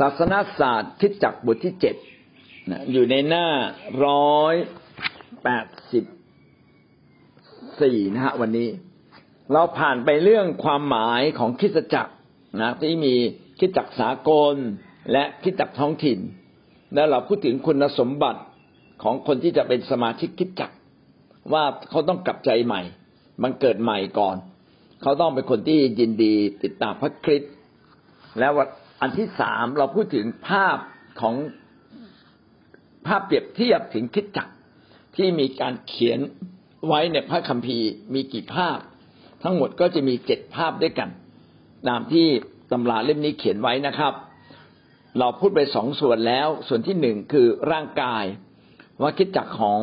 ศาสนาศาสตร์คิดจักบทที่เจ็ดอยู่ในหน้าร้อยแปดสิบสี่นะฮะวันนี้ เราผ่านไปเรื่องความหมายของคิดจักรนะที่มีคิดจักรสากลและคิดจักรท้องถิ่น แล้วเราพูดถึงคุณสมบัติของคนที่จะเป็นสมาชิกคิดจักรว่าเขาต้องกลับใจใหม่ มันเกิดใหม่ก่อน เขาต้องเป็นคนที่ยินดีติดตามพระคริสต์แล้ว อันที่สามเราพูดถึงภาพของภาพเปรียบเทียบถึงคิดจักที่มีการเขียนไว้ในพระคัมภีร์มีกี่ภาพ ทั้งหมดก็จะมีเจ็ดภาพด้วยกันตามที่ตำราเล่มนี้เขียนไว้นะครับ เราพูดไปสองส่วนแล้ว ส่วนที่หนึ่งคือร่างกาย ว่าคิดจักของ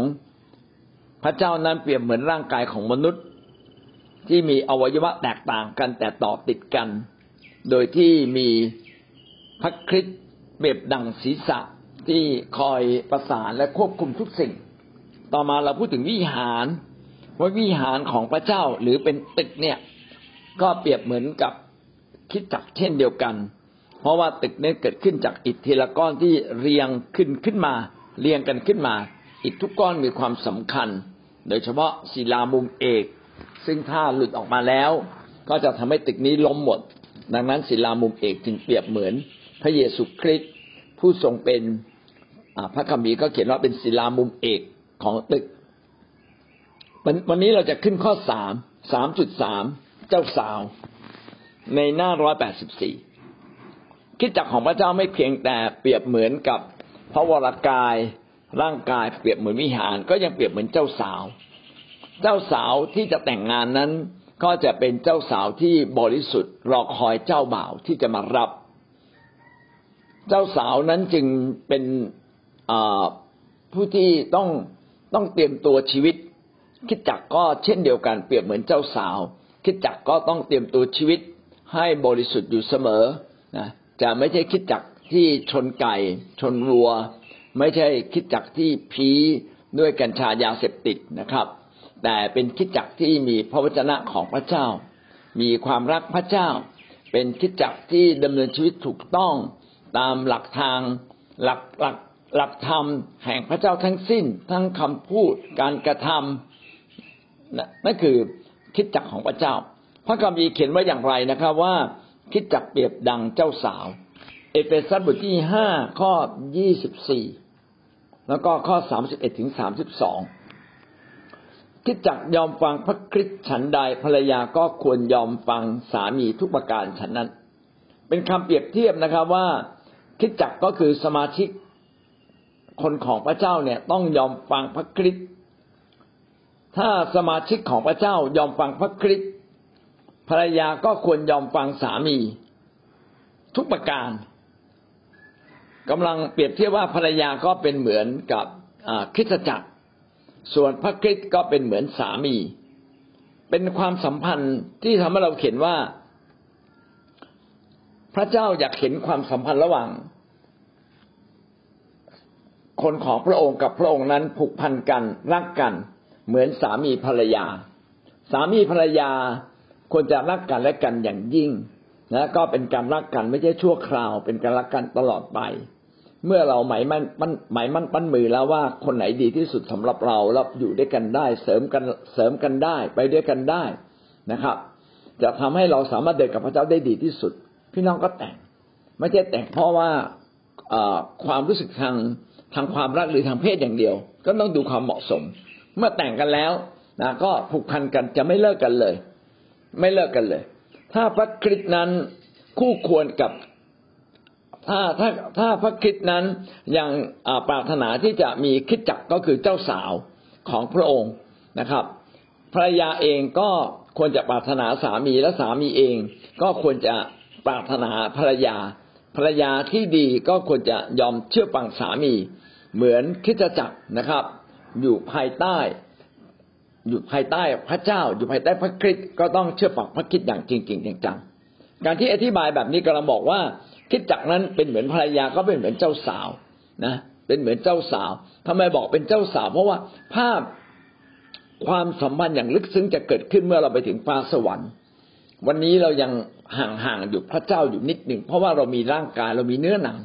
พระเจ้านั้นเปรียบเหมือนร่างกายของมนุษย์ ที่มีอวัยวะแตกต่างกันแต่ต่อติดกัน โดยที่มี พระคริสต์เปรียบดังศีรษะที่คอยประสานและควบคุมทุกสิ่ง ต่อมาเราพูดถึงวิหารว่าวิหารของพระเจ้าหรือเป็นตึกเนี่ยก็เปรียบเหมือนกับคิดจักเช่นเดียวกัน เพราะว่าตึกนี้เกิดขึ้นจากอิฐทีละก้อนที่เรียงขึ้นขึ้นมา เรียงกันขึ้นมา อิฐทุกก้อนมีความสำคัญ โดยเฉพาะศิลามุมเอก ซึ่งถ้าหลุดออกมาแล้ว ก็จะทำให้ตึกนี้ล้มหมด ดังนั้นศิลามุมเอกจึงเปรียบเหมือน ระเยซูคริสต์ผู้ทรงเป็นพระคัมภีร์ก็เขียนว่าเป็นศิลามุมเอกของตึก วันนี้เราจะขึ้นข้อสามสามจุดสามเจ้าสาวในหน้าร้อยแปดสิบสี่คิดจักของพระเจ้าไม่เพียงแต่เปรียบเหมือนกับพระวรากายร่างกายเปรียบเหมือนวิหาร ก็ยังเปรียบเหมือนเจ้าสาว เจ้าสาวที่จะแต่งงานนั้น ก็จะเป็นเจ้าสาวที่บริสุทธิ์รอคอยเจ้าบ่าวที่จะมารับ เจ้าสาวนั้นจึงเป็นผู้ที่ต้องต้องเตรียมตัวชีวิต คิดจักก็เช่นเดียวกันเปรียบเหมือนเจ้าสาว คิดจักก็ต้องเตรียมตัวชีวิตให้บริสุทธิ์อยู่เสมอนะจะไม่ใช่คิดจักที่ชนไก่ชนวัว ไม่ใช่คิดจักที่พีด้วยกัญชายาเสพติดนะครับ แต่เป็นคิดจักที่มีพระวจนะของพระเจ้า มีความรักพระเจ้า เป็นคิดจักที่ดำเนินชีวิตถูกต้อง ตามหลักทางหลักหลักหลักธรรมแห่งพระเจ้าทั้งสิ้น ทั้งคำพูดการกระทำนั่นคือคิดจักของพระเจ้า พระคัมภีร์เขียนไว้อย่างไรนะครับว่าคิดจักเปรียบดังเจ้าสาว เอเฟซัสบทที่ห้าข้อยี่สิบสี่แล้วก็ข้อสามสิบเอ็ดถึงสามสิบสองคิดจักยอมฟังพระคริสต์ฉันใดภรรยาก็ควรยอมฟังสามีทุกประการฉันนั้น เป็นคำเปรียบเทียบนะครับว่า คิดจักก็คือสมาชิกคนของพระเจ้าเนี่ยต้องยอมฟังพระคริสต์ถ้าสมาชิกของพระเจ้ายอมฟังพระคริสต์ภรรยาก็ควรยอมฟังสามี ทุกประการกำลังเปรียบเทียบว่าภรรยาก็เป็นเหมือนกับคริสตจักร ส่วนพระคริสต์ก็เป็นเหมือนสามี เป็นความสัมพันธ์ที่ทำให้เราเห็นว่า พระเจ้าอยากเห็นความสัมพันธ์ระหว่าง คนของพระองค์กับพระองค์นั้นผูกพันกันรักกัน เหมือนสามีภรรยา สามีภรรยาควรจะรักกันและกันอย่างยิ่งนะก็เป็นการรักกันไม่ใช่ชั่วคราว เป็นการรักกันตลอดไป เมื่อเราหมายมั่นหมายมั่นปั้นมือแล้วว่าคนไหนดีที่สุดสำหรับเราแล้วอยู่ด้วยกันได้ เสริมกันเสริมกันได้ ไปด้วยกันได้นะครับ จะทำให้เราสามารถเดินกับพระเจ้าได้ดีที่สุด พี่น้องก็แต่ง ไม่ใช่แต่งเพราะว่าความรู้สึกทางทางความรักหรือทางเพศอย่างเดียว ก็ต้องดูความเหมาะสม เมื่อแต่งกันแล้วนะก็ผูกพันกันจะไม่เลิกกันเลย ไม่เลิกกันเลย ถ้าพระคริสต์นั้นคู่ควรกับถ้าถ้าถ้าพระคริสต์นั้นยังปรารถนาที่จะมีคิดจักก็คือเจ้าสาวของพระองค์นะครับภรรยาเองก็ควรจะปรารถนาสามีและสามีเอง ก็ควรจะ ปรารถนาภรรยา ภรรยาที่ดีก็ควรจะยอมเชื่อฟังสามี เหมือนคิดจักรนะครับ อยู่ภายใต้ อยู่ภายใต้พระเจ้า อยู่ภายใต้พระคริสต์ก็ต้องเชื่อฟังพระคริสต์อย่างจริงๆจังๆการที่อธิบายแบบนี้กำลังบอกว่าคิดจักนั้นเป็นเหมือนภรรยาก็เป็นเหมือนเจ้าสาวนะ เป็นเหมือนเจ้าสาวทำไมบอกเป็นเจ้าสาว เพราะว่าภาพความสัมพันธ์อย่างลึกซึ้งจะเกิดขึ้นเมื่อเราไปถึงฟ้าสวรรค์ วันนี้เรายังห่างๆอยู่พระเจ้าอยู่นิดหนึ่งเพราะว่าเรามีร่างกายเรามีเนื้อหนัง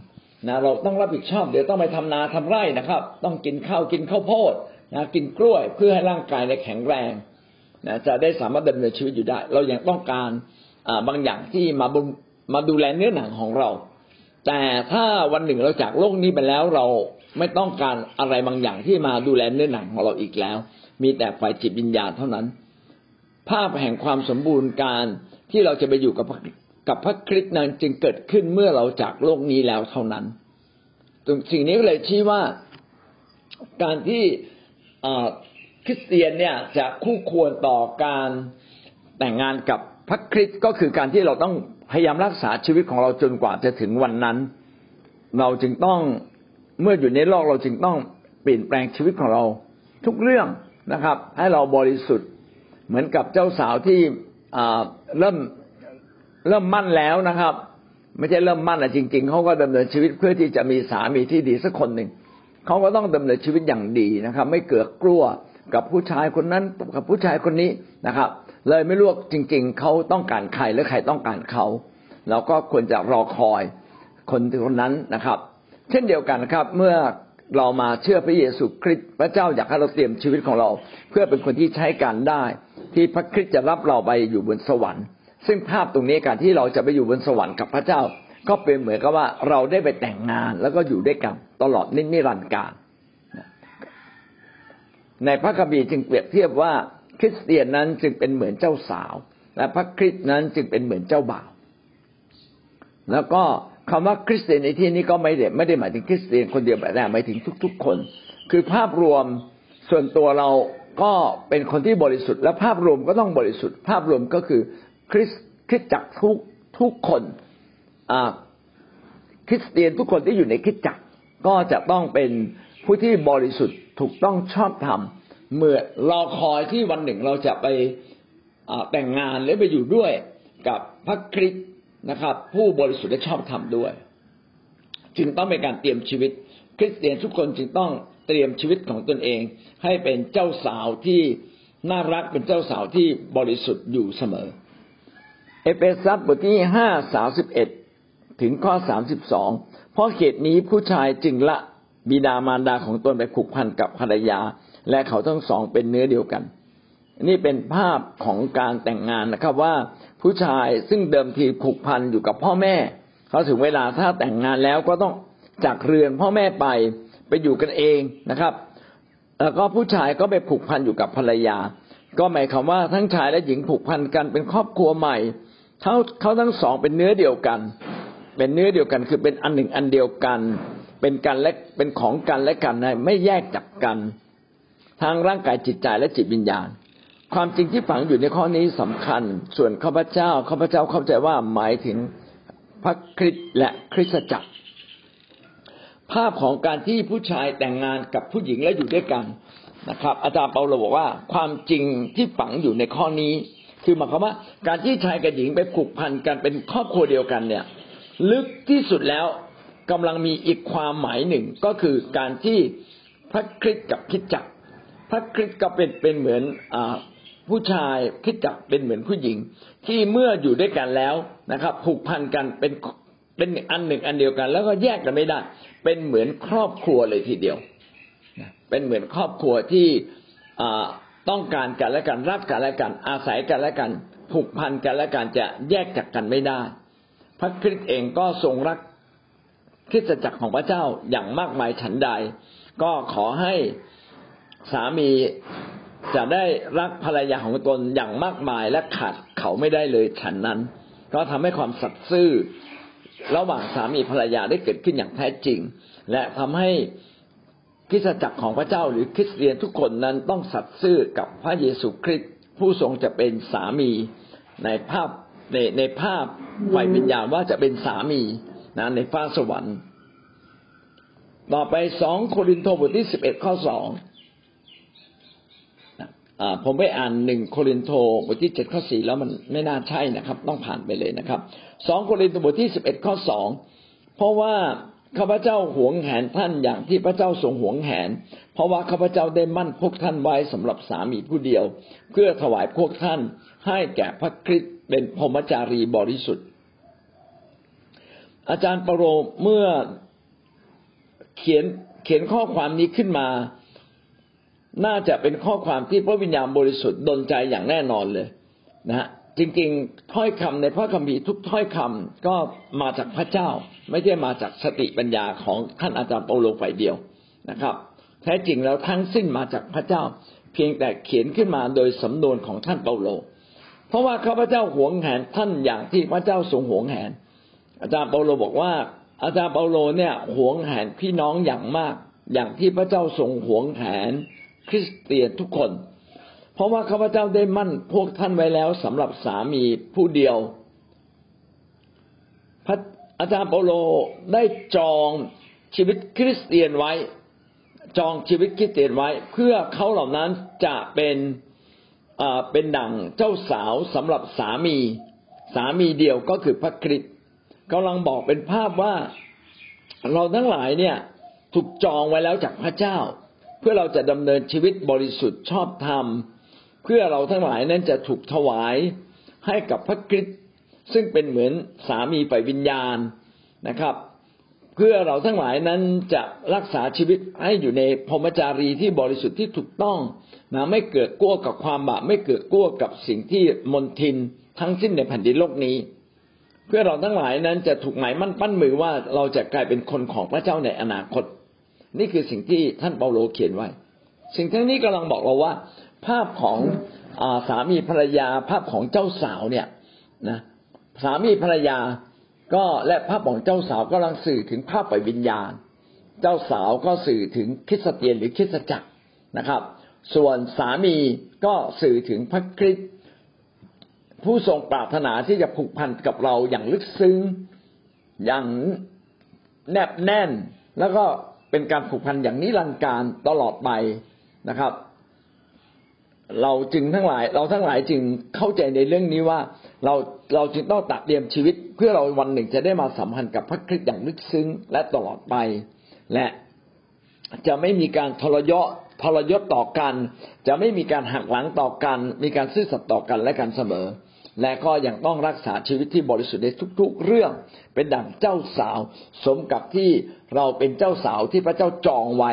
นะเราต้องรับผิดชอบเดี๋ยวต้องไปทำนาทำไร่นะครับ ต้องกินข้าวกินข้าวโพดนะกินกล้วยเพื่อให้ร่างกายในแข็งแรงนะจะได้สามารถดำเนินชีวิตอยู่ได้ เรายังต้องการบางอย่างที่มาบุมาดูแลเนื้อหนังของเรา แต่ถ้าวันหนึ่งเราจากโลกนี้ไปแล้วเราไม่ต้องการอะไรบางอย่างที่มาดูแลเนื้อหนังของเราอีกแล้ว มีแต่ฝ่ายจิตวิญญาณเท่านั้น ภาพแห่งความสมบูรณ์การ ที่เราจะไปอยู่กับกับพระคริสต์นั้นจึงเกิดขึ้นเมื่อเราจากโลกนี้แล้วเท่านั้นสิ่งนี้ก็เลยชี้ว่าการที่คริสเตียนเนี่ยจะคู่ควรต่อการแต่งงานกับพระคริสต์ก็คือการที่เราต้องพยายามรักษาชีวิตของเราจนกว่าจะถึงวันนั้น เราจึงต้องเมื่ออยู่ในโลกเราจึงต้องเปลี่ยนแปลงชีวิตของเรา ทุกเรื่องนะครับ ให้เราบริสุทธิ์เหมือนกับเจ้าสาวที่ เริ่มเริ่มมั่นแล้วนะครับ ไม่ใช่เริ่มมั่นอะจริง ๆเขาก็ดำเนินชีวิตเพื่อที่จะมีสามีที่ดีสักคนหนึ่งเขาก็ต้องดำเนินชีวิตอย่างดีนะครับ ไม่เกือกกลัวกับผู้ชายคนนั้นกับผู้ชายคนนี้นะครับ เลยไม่รู้จริง ๆเขาต้องการใครหรือใครต้องการเขาเราก็ควรจะรอคอยคนคนนั้นนะครับ เช่นเดียวกันครับ เมื่อเรามาเชื่อพระเยซูคริสต์พระเจ้าอยากให้เราเตรียมชีวิตของเรา เพื่อเป็นคนที่ใช้การได้ ที่พระคริสต์จะรับเราไปอยู่บนสวรรค์ ซึ่งภาพตรงนี้การที่เราจะไปอยู่บนสวรรค์กับพระเจ้า ก็เป็นเหมือนกับว่าเราได้ไปแต่งงานแล้วก็อยู่ด้วยกันตลอดนินิรันดร์การในพระคัมภีร์จึงเปรียบเทียบว่าคริสเตียนนั้นจึงเป็นเหมือนเจ้าสาว และพระคริสต์นั้นจึงเป็นเหมือนเจ้าบ่าว แล้วก็คำว่าคริสเตียนในที่นี้ก็ไม่ได้ไม่ได้หมายถึงคริสเตียนคนเดียวแต่หมายถึงทุก ๆ คน คือภาพรวมส่วนตัวเรา ก็เป็นคนที่บริสุทธิ์และภาพรวมก็ต้องบริสุทธิ์ ภาพรวมก็คือคริสคริสจักรทุกทุกคนอ่าคริสเตียนทุกคนที่อยู่ในคริสจักรก็จะต้องเป็นผู้ที่บริสุทธิ์ถูกต้องชอบธรรมเมื่อรอคอยที่วันหนึ่งเราจะไปแต่งงานหรือไปอยู่ด้วยกับพระคริสต์นะครับ ผู้บริสุทธิ์และชอบธรรมด้วย จึงต้องเป็นการเตรียมชีวิต คริสเตียนทุกคนจึงต้องเตรียมชีวิตของตนเอง ให้เป็นเจ้าสาวที่น่ารักเป็นเจ้าสาวที่บริสุทธิ์อยู่เสมอ เอเฟซัสบทที่ห้าสาสิบเอ็ดถึงข้อสามสิบสองเพราะเหตุนี้ผู้ชายจึงละบิดามารดาของตนไปผูกพันกับภรรยา และเขาทั้งสองเป็นเนื้อเดียวกัน นี่เป็นภาพของการแต่งงานนะครับว่าผู้ชายซึ่งเดิมทีผูกพันอยู่กับพ่อแม่ เขาถึงเวลาถ้าแต่งงานแล้วก็ต้องจากเรือนพ่อแม่ไปไปอยู่กันเองนะครับ แล้วก็ผู้ชายก็ไปผูกพันอยู่กับภรรยา ก็หมายความว่าทั้งชายและหญิงผูกพันกันเป็นครอบครัวใหม่เขาเขาทั้งสองเป็นเนื้อเดียวกัน เป็นเนื้อเดียวกันคือเป็นอันหนึ่งอันเดียวกัน เป็นกันและเป็นของกันและกันไม่แยกจากกัน ทางร่างกายจิตใจและจิตวิญญาณ ความจริงที่ฝังอยู่ในข้อนี้สำคัญ ส่วนข้าพเจ้าข้าพเจ้าเข้าใจว่าหมายถึงพระคริสต์และคริสตจักร ภาพของการที่ผู้ชายแต่งงานกับผู้หญิงและอยู่ด้วยกันนะครับ อาจารย์เปาโลบอกว่าความจริงที่ฝังอยู่ในข้อนี้ คือหมายความว่า การที่ชายกับหญิงไปผูกพันกันเป็นครอบครัวเดียวกันเนี่ย ลึกที่สุดแล้วกำลังมีอีกความหมายหนึ่งก็คือการที่พระคริสต์กับคิดจักพระคริสต์ก็เป็นเป็นเหมือนอผู้ชายคิดจักเป็นเหมือนผู้หญิง ที่เมื่ออยู่ด้วยกันแล้วนะครับ ผูกพันกันเป็นเป็นอันหนึ่งอันเดียวกัน แล้วก็แยกกันไม่ได้ เป็นเหมือนครอบครัวเลยทีเดียวเป็นเหมือนครอบครัวที่ต้องการกันและกันรักกันและกัน อาศัยกันและกันผูกพันกันและกันจะแยกจากกันไม่ได้ พระคริสต์เองก็ทรงรักคริสตจักรของพระเจ้าอย่างมากมายฉันใด ก็ขอให้สามีจะได้รักภรรยาของตนอย่างมากมายและขาดเขาไม่ได้เลยฉันนั้น ก็ทำให้ความสัตย์ซื่อ ระหว่างสามีภรรยาได้เกิดขึ้นอย่างแท้จริง และทำให้คริสตจักรของพระเจ้าหรือคริสเตียนทุกคนนั้นต้องสัตย์ซื่อกับพระเยซูคริสต์ผู้ทรงจะเป็นสามีในภาพในในภาพไฟวิญญาณว่าจะเป็นสามีนะในฟ้าสวรรค์ ต่อไปสองโครินธ์บทที่สิบเอ็ดข้อสอง ผมไปอ่านหนึ่งโครินธ์บทที่เจ็ดข้อสี่แล้วมันไม่น่าใช่นะครับ ต้องผ่านไปเลยนะครับสองโครินธ์บทที่สิบเอ็ดข้อสองเพราะว่าข้าพเจ้าหวงแหนท่านอย่างที่พระเจ้าทรงหวงแหน เพราะว่าข้าพเจ้าได้มั่นพวกท่านไว้สำหรับสามีผู้เดียว เพื่อถวายพวกท่านให้แก่พระคริสต์เป็นพรมจารีบริสุทธิ์ อาจารย์ปรโรเมื่อเขียนเขียนข้อความนี้ขึ้นมา น่าจะเป็นข้อความที่พระวิญญาณบริสุทธิ์ดลใจอย่างแน่นอนเลยนะฮะจริงๆถ้อยคำในพระคัมภีร์ทุกถ้อยคำก็มาจากพระเจ้า ไม่ใช่มาจากสติปัญญาของท่านอาจารย์เปาโลฝ่ายเดียวนะครับ แท้จริงแล้วทั้งสิ้นมาจากพระเจ้า เพียงแต่เขียนขึ้นมาโดยสำนวนของท่านเปาโล เพราะว่าข้าพเจ้าหวงแหนท่านอย่างที่พระเจ้าทรงหวงแหน อาจารย์เปาโลบอกว่า อาจารย์เปาโลเนี่ยหวงแหนพี่น้องอย่างมาก อย่างที่พระเจ้าทรงหวงแหน คริสเตียนทุกคน เพราะว่าข้าพเจ้าได้มั่นพวกท่านไว้แล้วสำหรับสามีผู้เดียวพระอาจารย์เปาโลได้จองชีวิตคริสเตียนไว้ จองชีวิตคริสเตียนไว้ เพื่อเขาเหล่านั้นจะเป็นเป็นดั่งเจ้าสาวสำหรับสามีสามีเดียวก็คือพระคริสต์กำลังบอกเป็นภาพว่าเราทั้งหลายเนี่ยถูกจองไว้แล้วจากพระเจ้า เพื่อเราจะดำเนินชีวิตบริสุทธิ์ชอบธรรม เพื่อเราทั้งหลายนั้นจะถูกถวายให้กับพระคริสต์ซึ่งเป็นเหมือนสามีฝ่ายวิญญาณนะครับ เพื่อเราทั้งหลายนั้นจะรักษาชีวิตให้อยู่ในพรหมจารีที่บริสุทธิ์ที่ถูกต้องนะไม่เกิดกั้วกับความบาปไม่เกิดกั้วกับสิ่งที่มนทินทั้งสิ้นในแผ่นดินโลกนี้ เพื่อเราทั้งหลายนั้นจะถูกหมายมั่นปั้นมือว่าเราจะกลายเป็นคนของพระเจ้าในอนาคต นี่คือสิ่งที่ท่านเปาโลเขียนไว้ สิ่งทั้งนี้กำลังบอกเราว่า ภาพของอสามีภรรยา ภาพของเจ้าสาวเนี่ยนะสามีภรรยาก็และภาพของเจ้าสาวกำลังสื่อถึงภาพไปวิญญาณ เจ้าสาวก็สื่อถึงคริสเตียนหรือคริสตจักรนะครับ ส่วนสามีก็สื่อถึงพระคริสต์ผู้ทรงปรารถนาที่จะผูกพันกับเราอย่างลึกซึ้งอย่างแนบแน่น แล้วก็ เป็นการผูกพันอย่างนิรันดร์การตลอดไปนะครับ เราจึงทั้งหลาย เราทั้งหลายจึงเข้าใจในเรื่องนี้ว่า เราเราจึงต้องตัดเตรียมชีวิต เพื่อเราวันหนึ่งจะได้มาสัมพันธ์กับพระคริสต์อย่างลึกซึ้งและตลอดไป และจะไม่มีการทรยศทรยศต่อกัน จะไม่มีการหักหลังต่อกัน มีการซื่อสัตย์ต่อกันและกันเสมอ และก็ยังต้องรักษาชีวิตที่บริสุทธิ์ในทุก ๆ เรื่อง เป็นดั่งเจ้าสาว สมกับที่เราเป็นเจ้าสาวที่พระเจ้าจองไว้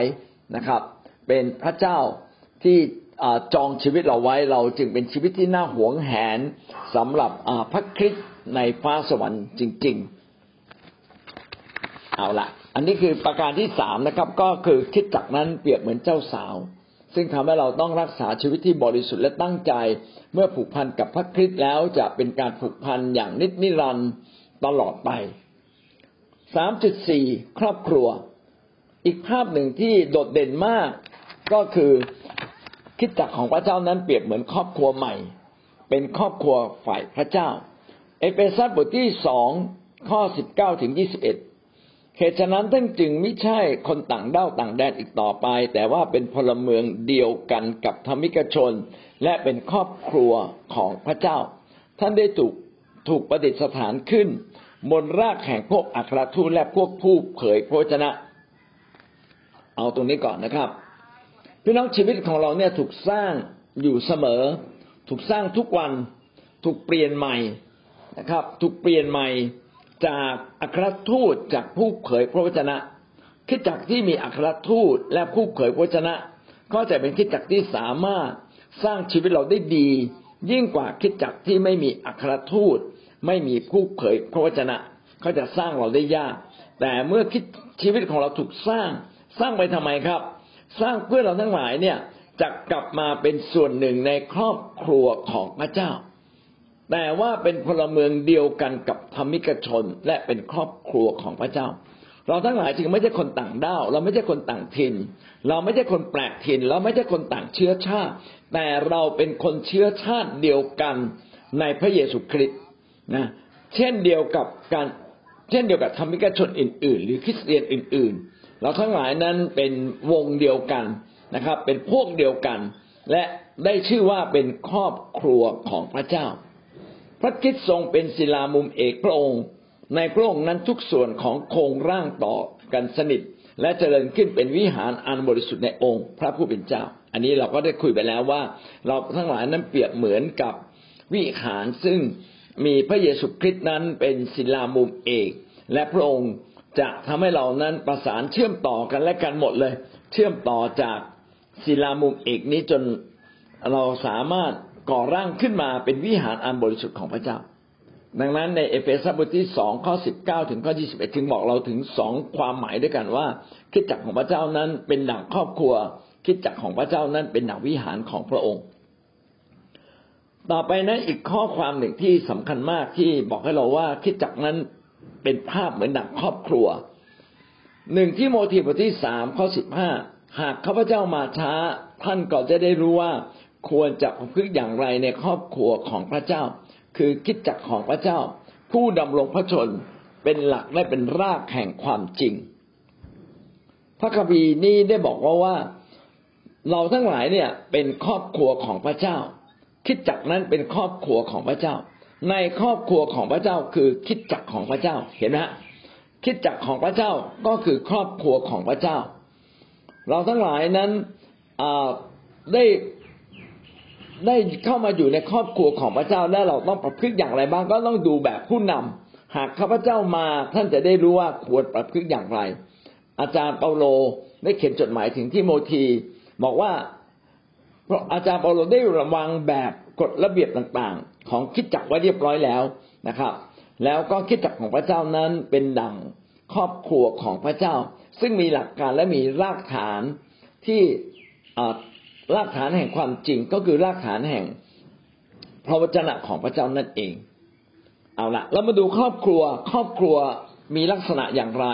นะครับ เป็นพระเจ้าที่จองชีวิตเราไว้เราจึงเป็นชีวิตที่น่าหวงแหนสำหรับพระคริสต์ในฟ้าสวรรค์จริง ๆ เอาละอันนี้คือประการที่สามนะครับ ก็คือคิดจักนั้นเปรียบเหมือนเจ้าสาว ซึ่งทำให้เราต้องรักษาชีวิตที่บริสุทธิ์และตั้งใจ เมื่อผูกพันกับพระคริสต์แล้วจะเป็นการผูกพันอย่างนิจนิรันดร์ตลอดไปสามจุดสี่ครอบครัว อีกภาพหนึ่งที่โดดเด่นมากก็คือคิดจักของพระเจ้านั้นเปรียบเหมือนครอบครัวใหม่ เป็นครอบครัวฝ่ายพระเจ้า เอเฟซัสบทที่สองข้อสิบเก้าถึงยี่สิบเอ็ด เหตุฉะนั้นท่านจึงไม่ใช่คนต่างด้าวต่างแดนอีกต่อไป แต่ว่าเป็นพลเมืองเดียวกันกับธรรมิกชน และเป็นครอบครัวของพระเจ้า ท่านได้ถูกถูกประดิษฐานขึ้น บนรากแห่งพวกอัครทูตและพวกผู้เผยพระชนะ เอาตรงนี้ก่อนนะครับพี่น้องชีวิตของเราเนี่ยถูกสร้างอยู่เสมอ ถูกสร้างทุกวัน ถูกเปลี่ยนใหม่นะครับ ถูกเปลี่ยนใหม่ จากอัครทูตจากผู้เผยพระวจนะคิดจักที่มีอัครทูตและผู้เผยพระวจนะ ก็จะเป็นคิดจักที่สามารถสร้างชีวิตเราได้ดี ยิ่งกว่าคิดจักที่ไม่มีอัครทูต ไม่มีผู้เผยพระวจนะเขาจะสร้างเราได้ยาก แต่เมื่อคิดชีวิตของเราถูกสร้าง สร้างไปทำไมครับ สร้างเพื่อเราทั้งหลายเนี่ยจะกลับมาเป็นส่วนหนึ่งในครอบครัวของพระเจ้า แต่ว่าเป็นพลเมืองเดียวกันกับธรรมิกชน และเป็นครอบครัวของพระเจ้า เราทั้งหลายจึงไม่ใช่คนต่างด้าว เราไม่ใช่คนต่างถิ่น เราไม่ใช่คนแปลกถิ่น เราไม่ใช่คนต่างเชื้อชาติ แต่เราเป็นคนเชื้อชาติเดียวกันในพระเยซูคริสต์นะ เช่นเดียวกับการเช่นเดียวกับธรรมิกชนอื่น ๆ หรือคริสเตียนอื่น ๆ เราทั้งหลายนั้นเป็นวงเดียวกันนะครับ เป็นพวกเดียวกัน และได้ชื่อว่าเป็นครอบครัวของพระเจ้า พระคิดทรงเป็นศิลามุมเอกพระองค์ ในพระองค์นั้นทุกส่วนของโครงร่างต่อกันสนิท และเจริญขึ้นเป็นวิหารอันบริสุทธิ์ในองค์ พระผู้เป็นเจ้า อันนี้เราก็ได้คุยไปแล้วว่า เราทั้งหลายนั้นเปรียบเหมือนกับวิหารซึ่งมีพระเยซูคริสต์นั้นเป็นศิลามุมเอก และพระองค์จะทำให้เรานั้นประสานเชื่อมต่อกันและกันหมดเลย เชื่อมต่อจากศิลามุมเอกนี้จนเราสามารถ ก่อร่างขึ้นมาเป็นวิหารอันบริสุทธิ์ของพระเจ้า ดังนั้นในเอเฟซัสบทที่สองข้อสิบเก้าถึงข้อยี่สิบเอ็ดถึงบอกเราถึงสองความหมายด้วยกันว่า คิดจักของพระเจ้านั้นเป็นหนังครอบครัว คิดจักของพระเจ้านั้นเป็นหนังวิหารของพระองค์ ต่อไปนั้นอีกข้อความหนึ่งที่สำคัญมากที่บอกให้เราว่าคิดจักนั้นเป็นภาพเหมือนหนังครอบครัวหนึ่งที่โมทีบทที่สามข้อสิบห้าหากข้าพเจ้ามาช้า ท่านก็จะได้รู้ว่า ควรจะพึ่งอย่างไรในครอบครัวของพระเจ้า คือคิดจักของพระเจ้า ผู้ดำรงพระชนเป็นหลักและเป็นรากแห่งความจริง พระคัมภีร์นี้ได้บอกว่าว่า เราทั้งหลายเนี่ยเป็นครอบครัวของพระเจ้า คิดจักนั้นเป็นครอบครัวของพระเจ้า ในครอบครัวของพระเจ้าคือคิดจักของพระเจ้าเห็นไหมฮะคิดจักของพระเจ้าก็คือครอบครัวของพระเจ้า เราทั้งหลายนั้นได้ ได้เข้ามาอยู่ในครอบครัวของพระเจ้าและเราต้องประพฤติอย่างไรบ้างก็ต้องดูแบบผู้นำหากข้าพเจ้ามาท่านจะได้รู้ว่าควรประพฤติอย่างไร อาจารย์เปาโลได้เขียนจดหมายถึงที่โมทีบอกว่าเพราะอาจารย์เปาโลได้ระวังแบบกฎระเบียบต่างๆ ของคิดจักไว้เรียบร้อยแล้วนะครับ แล้วก็คิดจักของพระเจ้านั้นเป็นดังครอบครัวของพระเจ้า ซึ่งมีหลักการและมีรากฐานที่ รากฐานแห่งความจริงก็คือรากฐานแห่งพระวจนะของพระเจ้านั่นเอง เอาละเรามาดูครอบครัว ครอบครัวมีลักษณะอย่างไร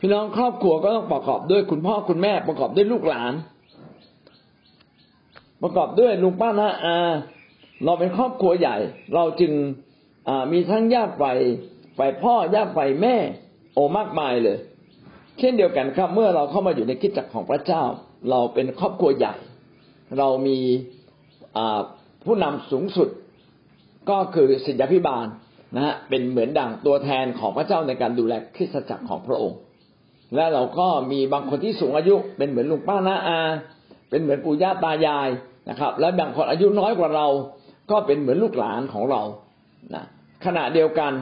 พี่น้องครอบครัวก็ต้องประกอบด้วยคุณพ่อคุณแม่ประกอบด้วยลูกหลาน ประกอบด้วยลุงป้าน้าอาเราเป็นครอบครัวใหญ่ เราจึงมีทั้งญาติฝ่ายฝ่ายพ่อญาติฝ่ายแม่ โอมากมายเลย เช่นเดียวกันครับ เมื่อเราเข้ามาอยู่ในคิดจักรของพระเจ้า เราเป็นครอบครัวใหญ่ เรามีผู้นำสูงสุดก็คือศิษยาพิบาลนะฮะเป็นเหมือนดังตัวแทนของพระเจ้าในการดูแลคริสตจักรของพระองค์ และเราก็มีบางคนที่สูงอายุ เป็นเหมือนลุงป้าน้าอา เป็นเหมือนปู่ย่าตายายนะครับ และบางคนอายุน้อยกว่าเรา ก็เป็นเหมือนลูกหลานของเรานะขณะเดียวกัน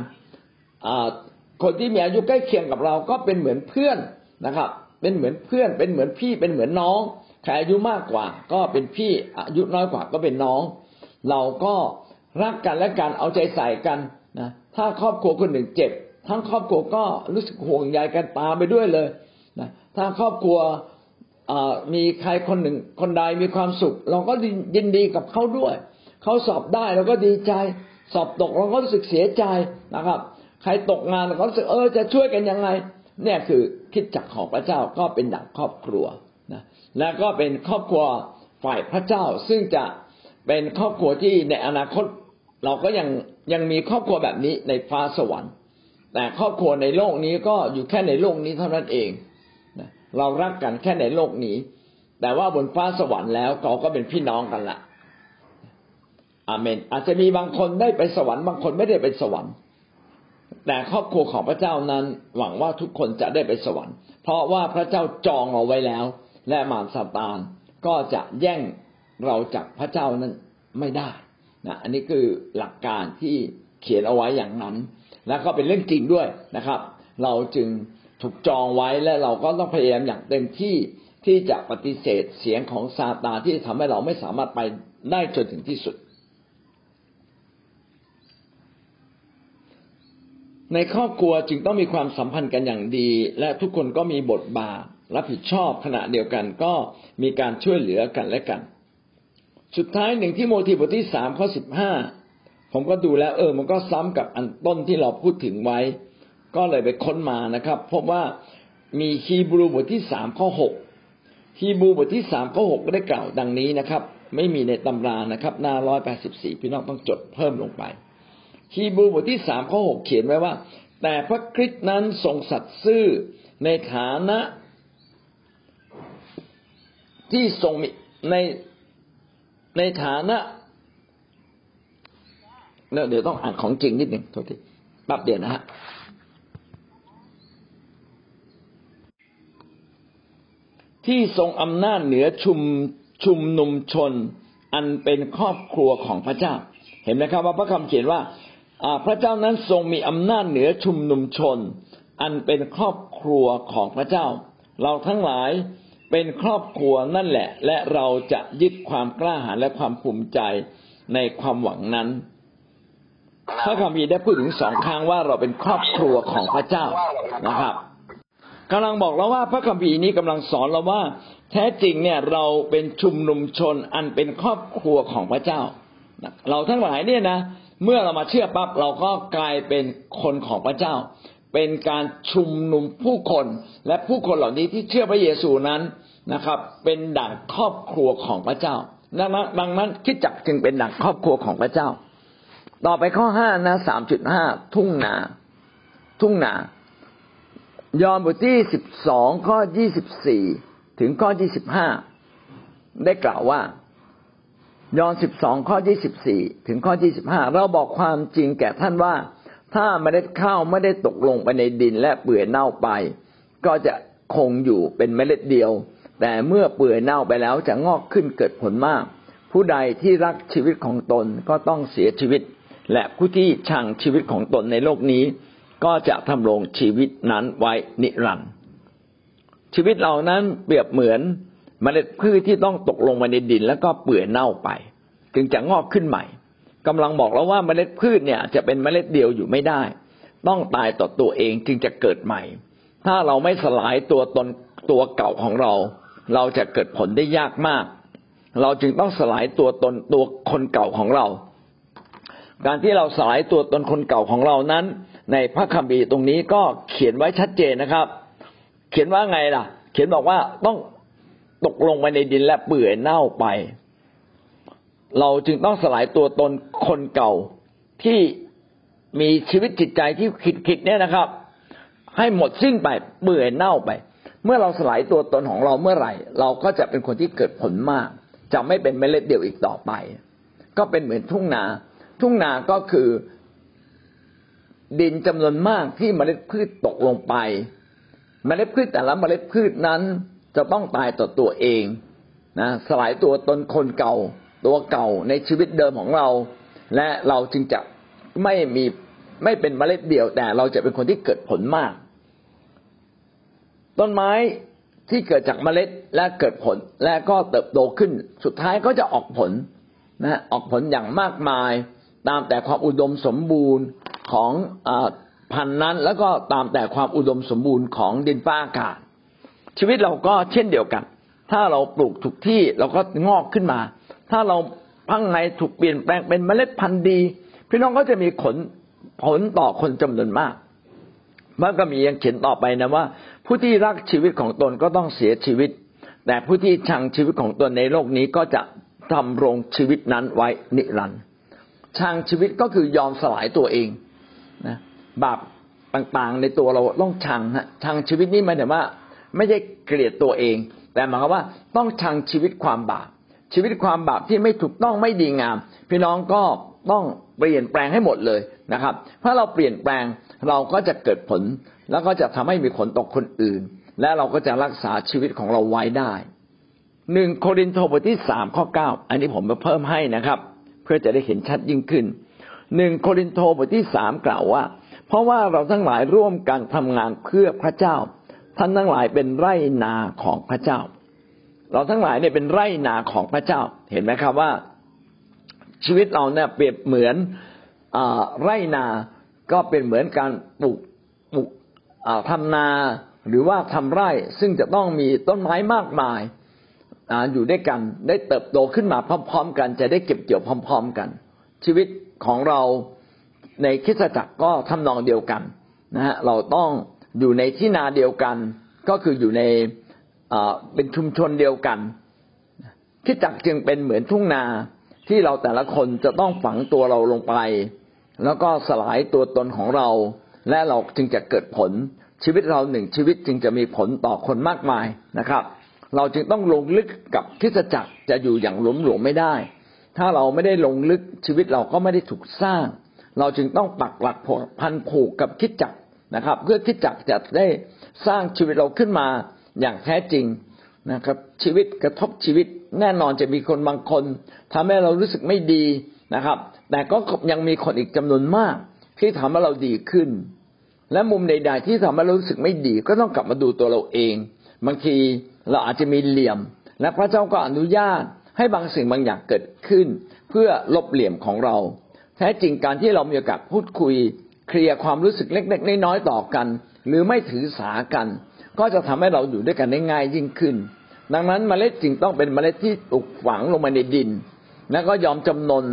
คนที่มีอายุใกล้เคียงกับเราก็เป็นเหมือนเพื่อนนะครับ เป็นเหมือนเพื่อน เป็นเหมือนพี่เป็นเหมือนน้อง ใครอายุมากกว่า ก็เป็นพี่อายุน้อยกว่าก็เป็นน้อง เราก็รักกันและกันเอาใจใส่กันนะถ้าครอบครัวคนหนึ่งเจ็บ ทั้งครอบครัวก็รู้สึกห่วงใยกันตามไปด้วยเลยนะถ้าครอบครัวมีใครคนหนึ่งคนใดมีความสุข เราก็ยินดีกับเขาด้วย เขาสอบได้เราก็ดีใจ สอบตกเราก็รู้สึกเสียใจนะครับ ใครตกงานเราก็รู้สึกเออจะช่วยกันยังไง เนี่ยคือคิดจักของพระเจ้าก็เป็นดั่งครอบครัว และก็เป็นครอบครัวฝ่ายพระเจ้า ซึ่งจะเป็นครอบครัวที่ในอนาคต เราก็ยังยังมีครอบครัวแบบนี้ในฟ้าสวรรค์ แต่ครอบครัวในโลกนี้ก็อยู่แค่ในโลกนี้เท่านั้นเองเรารักกันแค่ในโลกนี้ แต่ว่าบนฟ้าสวรรค์แล้วเราก็เป็นพี่น้องกันละอาเมน อาจจะมีบางคนได้ไปสวรรค์บางคนไม่ได้ไปสวรรค์ แต่ครอบครัวของพระเจ้านั้นหวังว่าทุกคนจะได้ไปสวรรค์ เพราะว่าพระเจ้าจองเอาไว้แล้ว และมารซาตานก็จะแย่งเราจากพระเจ้านั้นไม่ได้นะอันนี้คือหลักการที่เขียนเอาไว้อย่างนั้น แล้วก็เป็นเรื่องจริงด้วยนะครับ เราจึงถูกจองไว้และเราก็ต้องพยายามอย่างเต็มที่ที่จะปฏิเสธเสียงของซาตานที่ทำให้เราไม่สามารถไปได้จนถึงที่สุด ในครอบครัวจึงต้องมีความสัมพันธ์กันอย่างดี และทุกคนก็มีบทบาท รับผิดชอบขณะเดียวกันก็มีการช่วยเหลือกันและกัน สุดท้ายหนึ่งที่โมทีบทที่สามข้อสิบห้าผมก็ดูแล้ว เออ มันก็ซ้ำกับอันต้นที่เราพูดถึงไว้ ก็เลยไปค้นมานะครับพบว่ามีฮีบรูบทที่สามข้อหกฮีบรูบทที่สามข้อหกได้กล่าวดังนี้นะครับ ไม่มีในตำรานะครับ หน้าร้อยแปดสิบสี่พี่น้องต้องจดเพิ่มลงไปฮีบรูบทที่สามข้อหกเขียนไว้ว่า แต่พระคริสต์นั้นทรงสัตย์ซื่อในฐานะ ที่ทรงมีในในฐานะเดี๋ยวต้องอ่านของจริงนิดหนึ่งโทษทีแป๊บเดี๋ยวนะฮะที่ทรงอำนาจเหนือชุมชุมนุมชน อันเป็นครอบครัวของพระเจ้า เห็นไหมครับว่าพระคำเขียนว่าพระเจ้านั้นทรงมีอำนาจเหนือชุมนุมชน อันเป็นครอบครัวของพระเจ้า เราทั้งหลาย เป็นครอบครัวนั่นแหละ และเราจะยึดความกล้าหาญและความภูมิใจในความหวังนั้นพระคัมภีร์ได้พูดถึงสองครั้งว่าเราเป็นครอบครัวของพระเจ้านะครับกำลังบอกเราว่าพระคัมภีร์นี้กำลังสอนเราว่า แท้จริงเนี่ยเราเป็นชุมนุมชนอันเป็นครอบครัวของพระเจ้า เราทั้งหลายเนี่ยนะ เมื่อเรามาเชื่อปั๊บเราก็กลายเป็นคนของพระเจ้า เป็นการชุมนุมผู้คน และผู้คนเหล่านี้ที่เชื่อพระเยซูนั้นนะครับ เป็นดั่งครอบครัวของพระเจ้าดังนั้นดังนั้นคิดจักจึงเป็นดั่งครอบครัวของพระเจ้า ต่อไปข้อห้านะสามจุดห้าทุ่งนา ทุ่งนา ยอห์นบทที่สิบสองข้อยี่สิบสี่ถึงข้อยี่สิบห้าได้กล่าวว่ายอห์นสิบสองข้อยี่สิบสี่ถึงข้อยี่สิบห้าเราบอกความจริงแก่ท่านว่า ถ้าเมล็ดข้าวไม่ได้ตกลงไปในดินและเปื่อยเน่าไป ก็จะคงอยู่เป็นเมล็ดเดียว แต่เมื่อเปื่อยเน่าไปแล้วจะงอกขึ้นเกิดผลมาก ผู้ใดที่รักชีวิตของตนก็ต้องเสียชีวิต และผู้ที่ชังชีวิตของตนในโลกนี้ ก็จะทำรงชีวิตนั้นไว้นิรันดร์ชีวิตเรานั้นเปรียบเหมือนเมล็ดพืชที่ต้องตกลงมาในดินแล้วก็เปื่อยเน่าไป จึงจะงอกขึ้นใหม่ กำลังบอกแล้วว่าเมล็ดพืชเนี่ยจะเป็นเมล็ดเดียวอยู่ไม่ได้ ต้องตายต่อตัวเองจึงจะเกิดใหม่ ถ้าเราไม่สลายตัวตนตัวเก่าของเรา เราจะเกิดผลได้ยากมาก เราจึงต้องสลายตัวตนตัวคนเก่าของเรา การที่เราสลายตัวตนคนเก่าของเรานั้น ในพระคัมภีร์ตรงนี้ก็เขียนไว้ชัดเจนนะครับ เขียนว่าไงล่ะ เขียนบอกว่าต้องตกลงไปในดินและเปื่อยเน่าไป เราจึงต้องสลายตัวตนคนเก่าที่มีชีวิตจิตใจที่คิดๆเนี่ยนะครับ ให้หมดสิ้นไปเปื่อยเน่าไป เมื่อเราสลายตัวตนของเราเมื่อไหร่ เราก็จะเป็นคนที่เกิดผลมาก จะไม่เป็นเมล็ดเดียวอีกต่อไป ก็เป็นเหมือนทุ่งนา ทุ่งนาก็คือ ดินจำนวนมากที่เมล็ดพืชตกลงไป เมล็ดพืชแต่ละเมล็ดพืชนั้นจะต้องตายต่อตัวเองนะสลายตัวตนคนเก่า ตัวเก่าในชีวิตเดิมของเรา และเราจึงจะไม่มีไม่เป็นเมล็ดเดียว แต่เราจะเป็นคนที่เกิดผลมาก ต้นไม้ที่เกิดจากเมล็ดและเกิดผลและก็เติบโตขึ้น สุดท้ายก็จะออกผลนะออกผลอย่างมากมาย ตามแต่ความอุดมสมบูรณ์ของอพันธุ์นั้น แล้วก็ตามแต่ความอุดมสมบูรณ์ของดินฟ้าอากาศชีวิตเราก็เช่นเดียวกัน ถ้าเราปลูกถูกที่เราก็งอกขึ้นมา ถ้าเราพังไงถูกเปลี่ยนแปลงเป็นเมล็ดพันธุ์ดี พี่น้องก็จะมีผลผลต่อคนจำนวนมากมันก็มียังเขียนต่อไปนะว่า ผู้ที่รักชีวิตของตนก็ต้องเสียชีวิต แต่ผู้ที่ชังชีวิตของตนในโลกนี้ก็จะทำรงชีวิตนั้นไว้นิรันดร์ชังชีวิตก็คือยอมสลายตัวเองนะบาปต่างๆ ในตัวเราต้องชังฮะชังชีวิตนี้หมายถึงว่า ไม่ใช่เกลียดตัวเอง แต่หมายความว่าต้องชังชีวิตความบาป ชีวิตความบาปที่ไม่ถูกต้องไม่ดีงาม พี่น้องก็ต้องเปลี่ยนแปลงให้หมดเลยนะครับ ถ้าเราเปลี่ยนแปลงเราก็จะเกิดผล แล้วก็จะทำให้มีผลต่อคนอื่น และเราก็จะรักษาชีวิตของเราไว้ได้หนึ่งโครินธ์บทที่สามข้อเก้าอันนี้ผมมาเพิ่มให้นะครับ เพื่อจะได้เห็นชัดยิ่งขึ้นหนึ่งโครินโตบทที่สามกล่าวว่า เพราะว่าเราทั้งหลายร่วมกันทำงานเพื่อพระเจ้าท่านทั้งหลายเป็นไร่นาของพระเจ้า เราทั้งหลายเนี่ยเป็นไร่นาของพระเจ้า เห็นไหมครับว่า ชีวิตเราเนี่ยเปรียบเหมือนไร่นาก็เป็นเหมือนการปลูกปลูกทำนาหรือว่าทำไร่ซึ่งจะต้องมีต้นไม้มากมายอยู่ด้วยกันได้เติบโตขึ้นมาพร้อม ๆ กัน จะได้เก็บเกี่ยวพร้อม ๆ กัน ชีวิตของเราในคิดจักรก็ทำนองเดียวกันนะฮะเราต้องอยู่ในที่นาเดียวกัน ก็คืออยู่ใน เป็นชุมชนเดียวกันคิดจักจึงเป็นเหมือนทุ่งนาที่เราแต่ละคนจะต้องฝังตัวเราลงไป แล้วก็สลายตัวตนของเรา และเราจึงจะเกิดผลชีวิตเราหนึ่งชีวิตจึงจะมีผลต่อคนมากมายนะครับ เราจึงต้องลงลึกกับคิดจักรจะอยู่อย่างหลวมหลวมไม่ได้ ถ้าเราไม่ได้ลงลึกชีวิตเราก็ไม่ได้ถูกสร้าง เราจึงต้องปักหลักพันผูกกับคิดจักนะครับ เพื่อคิดจักจะได้สร้างชีวิตเราขึ้นมา อย่างแท้จริงนะครับ ชีวิตกระทบชีวิตแน่นอนจะมีคนบางคนทำให้เรารู้สึกไม่ดีนะครับ แต่ก็ยังมีคนอีกจำนวนมาก ที่ทำให้เราดีขึ้น และมุมใด ๆ ที่ทำให้เรารู้สึกไม่ดี ก็ต้องกลับมาดูตัวเราเอง บางทีเราอาจจะมีเหลี่ยม และพระเจ้าก็อนุญาตให้บางสิ่งบางอย่างเกิดขึ้น เพื่อลบเหลี่ยมของเรา แท้จริงการที่เรามีโอกาสพูดคุย เคลียร์ความรู้สึกเล็ก ๆ น้อยๆต่อกัน หรือไม่ถือสากัน ก็จะทำให้เราอยู่ด้วยกันได้ง่ายยิ่งขึ้น ดังนั้นเมล็ดจึงต้องเป็นเมล็ดที่ปลูกฝังลงมาในดิน แล้วก็ยอมจำนน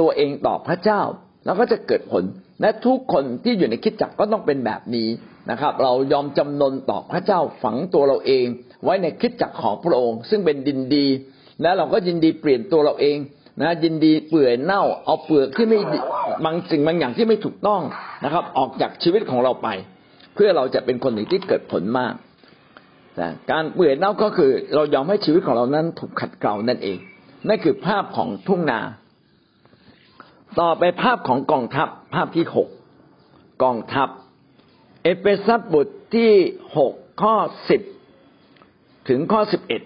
ตัวเองต่อพระเจ้า แล้วก็จะเกิดผล และทุกคนที่อยู่ในคิดจักก็ต้องเป็นแบบนี้นะครับ เรายอมจำนนต่อพระเจ้าฝังตัวเราเอง ไว้ในคิดจักของพระองค์ ซึ่งเป็นดินดี และเราก็ยินดีเปลี่ยนตัวเราเองนะยินดีเปื่อยเน่าเอาเปลือกที่ไม่บางสิ่งบางอย่างที่ไม่ถูกต้องนะครับ ออกจากชีวิตของเราไป พื่อเราจะเป็นคนหนึ่งที่เกิดผลมากแต่การเปื่อยเน่าก็คือเรายอมให้ชีวิตของเรานั้นถูกขัดเกลานั่นเองนั่นคือภาพของทุ่งนา ต่อไปภาพของกองทัพภาพที่หกกองทัพ เอเฟซัสบทที่หกข้อสิบถึงข้อสิบเอ็ด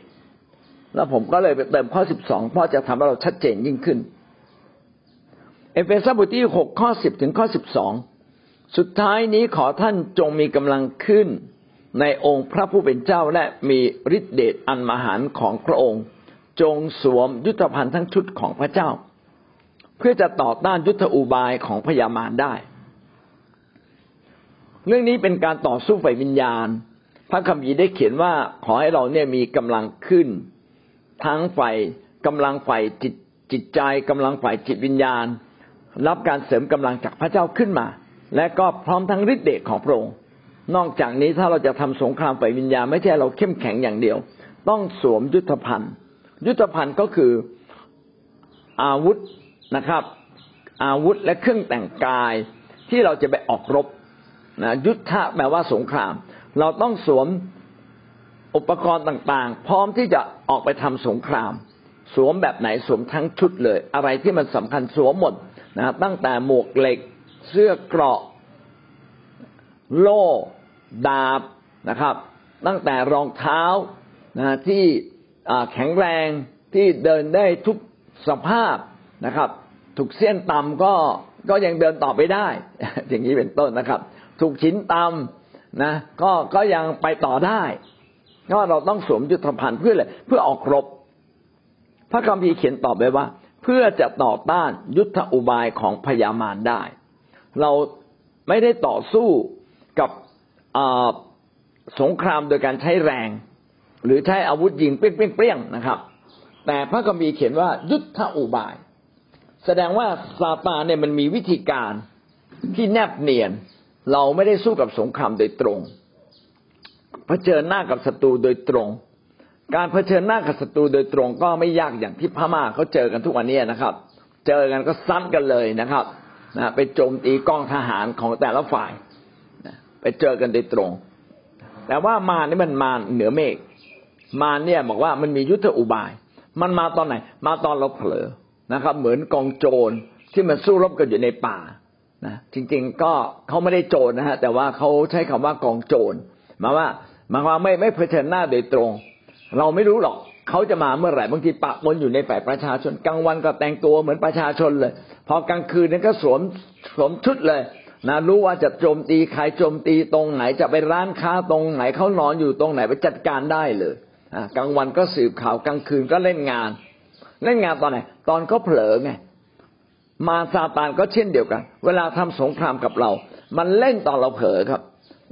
แล้วผมก็เลยไปเติมข้อสิบสองเพราะจะทำให้เราชัดเจนยิ่งขึ้น เอเฟซัสบทที่หกข้อสิบถึงข้อสิบสอง สุดท้ายนี้ขอท่านจงมีกำลังขึ้นในองค์พระผู้เป็นเจ้าและมีฤทธิเดชอันมหันของพระองค์ จงสวมยุทธภัณฑ์ทั้งชุดของพระเจ้า เพื่อจะต่อต้านยุทธอุบายของพยามารได้ เรื่องนี้เป็นการต่อสู้ฝ่ายวิญญาณ พระคัมภีร์ได้เขียนว่าขอให้เราเนี่ยมีกำลังขึ้น ทั้งฝ่ายกำลังฝ่ายจิตจิตใจกำลังฝ่ายจิตวิญญาณ รับการเสริมกำลังจากพระเจ้าขึ้นมา และก็พร้อมทั้งฤทธิ์เดชของพระองค์นอกจากนี้ถ้าเราจะทำสงครามฝ่ายวิญญาณไม่ใช่เราเข้มแข็งอย่างเดียว ต้องสวมยุทธภัณฑ์ ยุทธภัณฑ์ก็คืออาวุธนะครับ อาวุธและเครื่องแต่งกายที่เราจะไปออกรบนะยุทธะแปลว่าสงคราม เราต้องสวมอุปกรณ์ต่างๆ พร้อมที่จะออกไปทำสงคราม สวมแบบไหนสวมทั้งชุดเลย อะไรที่มันสำคัญสวมหมดนะตั้งแต่หมวกเหล็ก เสื้อเกราะ โล่ ดาบนะครับ ตั้งแต่รองเท้านะที่แข็งแรงที่เดินได้ทุกสภาพนะครับ ถูกเสี้ยนต่ำก็ก็ยังเดินต่อไปได้ อย่างนี้เป็นต้นนะครับ ถูกชิ้นต่ำนะก็ก็ยังไปต่อได้ก็เราต้องสวมยุทธภัณฑ์เพื่ออะไรเพื่อออกรบ พระคัมภีร์เขียนตอบไว้ว่า เพื่อจะต่อต้านยุทธอุบายของพยามารได้ เราไม่ได้ต่อสู้กับสงครามโดยการใช้แรง หรือใช้อาวุธยิงเปรี้ยงๆนะครับ แต่พระคัมภีร์เขียนว่ายุทธอุบาย แสดงว่าซาตานเนี่ยมันมีวิธีการที่แนบเนียน เราไม่ได้สู้กับสงครามโดยตรงเผชิญหน้ากับศัตรูโดยตรง การเผชิญหน้ากับศัตรูโดยตรงก็ไม่ยากอย่างที่พม่าเขาเจอกันทุกวันนี้นะครับ เจอกันก็ซัดกันเลยนะครับ นะไปโจมตีกองทหารของแต่ละฝ่ายนะไปเจอกันโดยตรง แต่ว่ามานี่มันมาเหนือเมฆมาเนี่ยบอกว่ามันมียุทธอุบาย มันมาตอนไหน มาตอนเราเผลอนะครับ เหมือนกองโจรที่มันสู้รบกันอยู่ในป่านะจริง ๆก็เขาไม่ได้โจรนะฮะแต่ว่าเขาใช้คำว่ากองโจรมาว่ามาว่าไม่ไม่เผชิญหน้าโดยตรง เราไม่รู้หรอก เขาจะมาเมื่อไหร่บางทีปะปนอยู่ในฝ่ายประชาชนกลางวันก็แต่งตัวเหมือนประชาชนเลย พอกลางคืนนั้นก็สวมสวมชุดเลยนะรู้ว่าจะโจมตีใครโจมตีตรงไหนจะไปร้านค้าตรงไหนเขานอนอยู่ตรงไหนไปจัดการได้เลยกลางวันก็สืบข่าวกลางคืนก็เล่นงาน เล่นงานตอนไหน ตอนเขาเผลอไงมาซาตานก็เช่นเดียวกัน เวลาทำสงครามกับเรา มันเล่นตอนเราเผลอครับ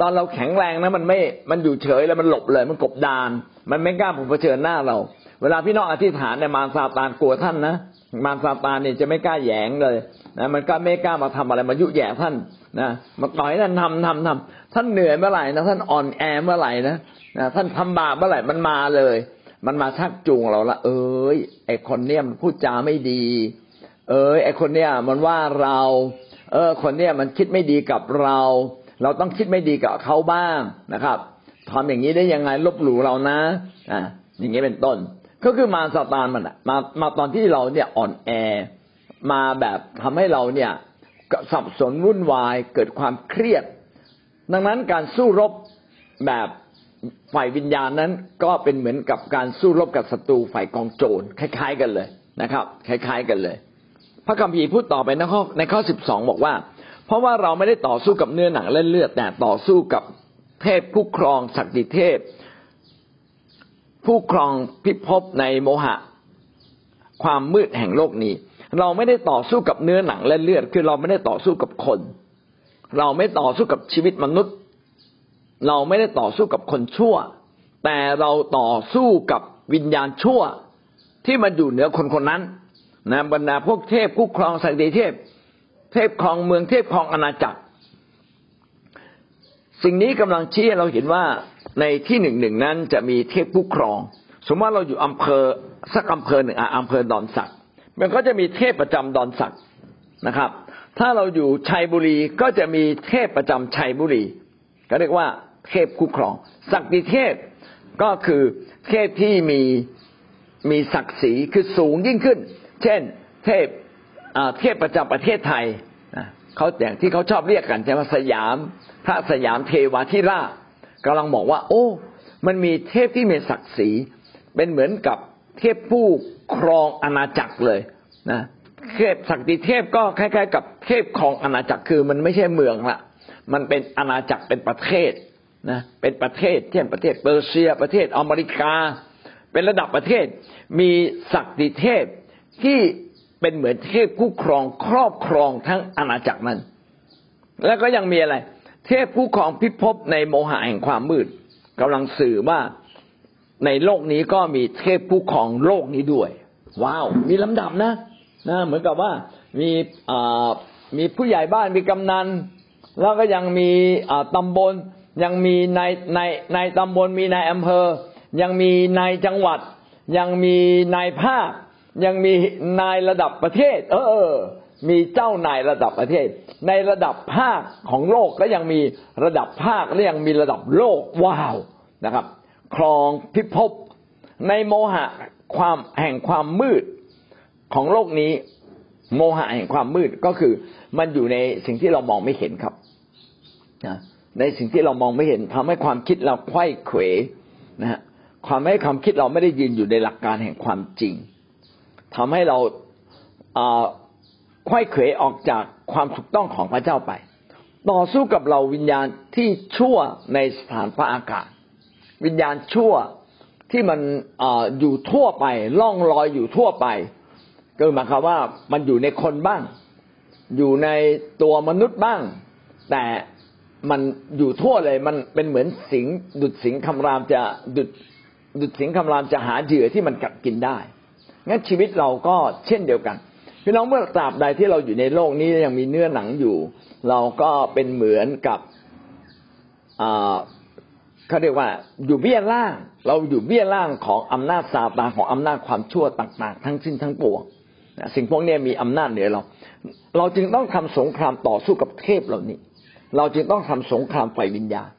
ตอนเราแข็งแรงนะมันไม่มันอยู่เฉยแล้วมันหลบเลยมันกบดาน มันไม่กล้าเผชิญหน้าเรา เวลาพี่น้องอธิษฐานเนี่ยมารซาตานกลัวท่านนะมารซาตานเนี่ยจะไม่กล้าแยงเลยนะมันก็ไม่กล้ามาทำอะไรมายุแย่ท่านนะมาต่อยท่านทำทำทำท่านเหนื่อยเมื่อไหร่นะท่านอ่อนแอเมื่อไหร่นะนะท่านทำบาปเมื่อไหร่มันมาเลย มันมาชักจูงเราละ เอ้ยไอคนเนี้ยมันพูดจาไม่ดี เอ้ยไอคนเนี้ยมันว่าเรา เออ คนเนี้ยมันคิดไม่ดีกับเรา เราต้องคิดไม่ดีกับเขาบ้างนะครับ ทำอย่างนี้ได้ยังไงลบหลู่เรานะ อ่า อย่างนี้เป็นต้น ก็คือมาสตานมันมามาตอนที่เราเนี่ยอ่อนแอ มาแบบทำให้เราเนี่ยสับสนวุ่นวายเกิดความเครียด ดังนั้นการสู้รบแบบฝ่ายวิญญาณนั้นก็เป็นเหมือนกับการสู้รบกับศัตรูฝ่ายกองโจรคล้ายๆ กันเลยนะครับ คล้าย ๆ กันเลย พระคัมภีร์พูดต่อไปในข้อในข้อสิบสองบอกว่า เพราะว่าเราไม่ได้ต่อสู้กับเนื้อหนังและเลือดแต่ต่อสู้กับ เทพผู้ครองศักดิเทพ ผู้ครองพิภพในโมหะ ความมืดแห่งโลกนี้ เราไม่ได้ต่อสู้กับเนื้อหนังและเลือด คือเราไม่ได้ต่อสู้กับคน เราไม่ต่อสู้กับชีวิตมนุษย์ เราไม่ได้ต่อสู้กับคนชั่ว แต่เราต่อสู้กับวิญญาณชั่วที่มันอยู่เหนือคนคนนั้นนะบรรดาพวกเทพผู้ครองสักดิเทพ เทพครองเมืองเทพครองอาณาจักร สิ่งนี้กำลังชี้ให้เราเห็นว่าในที่หนึ่งหนึ่งนั้นจะมีเทพผู้ครอง สมมติว่าเราอยู่อำเภอสักอำเภอหนึ่งอะอำเภอดอนสักมันก็จะมีเทพประจำดอนสักนะครับ ถ้าเราอยู่ชัยบุรีก็จะมีเทพประจำชัยบุรี ก็เรียกว่าเทพคู่ครอง ศักดิเทพก็คือเทพที่มีมีศักดิ์ศรีคือสูงยิ่งขึ้น เช่น เทพเทพประจำประเทศไทย เขาอย่างที่เขาชอบเรียกกันใช่ไหมสยาม พระสยามเทวาธิราชกำลังบอกว่า โอ้ มันมีเทพที่มีศักดิ์ศรีเป็นเหมือนกับเทพผู้ครองอาณาจักรเลยนะเทพศักดิเทพก็คล้าย ๆ กับเทพครองอาณาจักรคือมันไม่ใช่เมืองละมันเป็นอาณาจักรเป็นประเทศนะเป็นประเทศเช่นประเทศเปอร์เซีย ประเทศอเมริกา เป็นระดับประเทศมีศักดิเทพที่ เป็นเหมือนเทพผู้ครองครอบครองทั้งอาณาจักรนั้น แล้วก็ยังมีอะไร เทพผู้ครองพิภพในโมหะแห่งความมืดกำลังสื่อว่าในโลกนี้ก็มีเทพผู้ครองโลกนี้ด้วย ว้าว มีลำดับนะนะเหมือนกับว่ามีมีผู้ใหญ่บ้านมีกำนัน แล้วก็ยังมีตำบล ยังมีในในในตำบลมีนายอำเภอ ยังมีนายจังหวัด ยังมีนายภาค ยังมีนายระดับประเทศ เออ มีเจ้านายระดับประเทศ ในระดับภาคของโลกก็ยังมีระดับภาคและยังมีระดับโลกว้าวนะครับ ครองพิภพในโมหะความแห่งความมืดของโลกนี้ โมหะแห่งความมืดก็คือ มันอยู่ในสิ่งที่เรามองไม่เห็นครับนะในสิ่งที่เรามองไม่เห็นทำให้ความคิดเราไขว้เขวนะฮะความให้ความคิดเราไม่ได้ยืนอยู่ในหลักการแห่งความจริง ทำให้เราไข้เขวออกจากความถูกต้องของพระเจ้าไป ต่อสู้กับเราวิญญาณที่ชั่วในสถานพระอากาศ วิญญาณชั่วที่มันออยู่ทั่วไป ล่องลอยอยู่ทั่วไป ก็หมายความว่ามันอยู่ในคนบ้าง อยู่ในตัวมนุษย์บ้าง แต่มันอยู่ทั่วเลย มันเป็นเหมือนสิงดุดสิงคำรามจะดุดดุดสิงคำรามจะหาเหยื่อที่มันกัดกินได้ งั้นชีวิตเราก็เช่นเดียวกันพี่น้องเมื่อตราบใดที่เราอยู่ในโลกนี้ยังมีเนื้อหนังอยู่ เราก็เป็นเหมือนกับเขาเรียกว่า อยู่เบี้ยล่าง เราอยู่เบี้ยล่างของอำนาจซาตานของอำนาจความชั่วต่าง ๆ ทั้งสิ้นทั้งปวงสิ่งพวกนี้มีอำนาจเหนือเรา เราจึงต้องทำสงครามต่อสู้กับเทพเหล่านี้ เราจึงต้องทำสงครามไฟวิญญาณ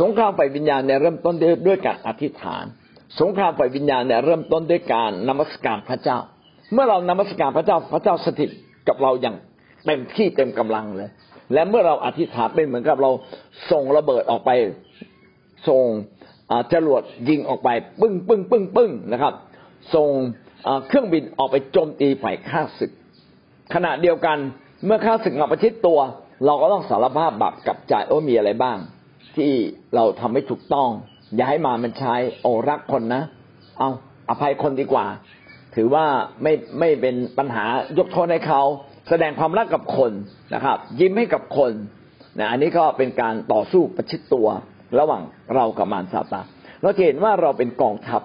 สงครามไฟวิญญาณเนี่ยเริ่มต้นด้วยการอธิษฐาน สงครามไฟวิญญาณเนี่ยเริ่มต้นด้วยการนมัสการพระเจ้า เมื่อเรานมัสการพระเจ้าพระเจ้าสถิตกับเราอย่างเต็มที่เต็มกำลังเลย และเมื่อเราอธิษฐานเป็นเหมือนกับเราส่งระเบิดออกไปส่งจรวดยิงออกไป ปึ้งปึ้งปึ้งปึ้งนะครับ ส่งเครื่องบินออกไปโจมตีฝ่ายข้าศึก ขณะเดียวกันเมื่อข้าศึกมาประชิดตัว เราก็ต้องสารภาพบาปกับใจโอ้มีอะไรบ้าง ที่เราทำไม่ถูกต้อง อย่าให้มามันใช้โอรักคนนะ เอาอภัยคนดีกว่า ถือว่าไม่ไม่เป็นปัญหายกโทษให้เขา แสดงความรักกับคนนะครับ ยิ้มให้กับคนนะอันนี้ก็เป็นการต่อสู้ประชิดตัวระหว่างเรากับมารซาตานเราเห็นว่าเราเป็นกองทัพ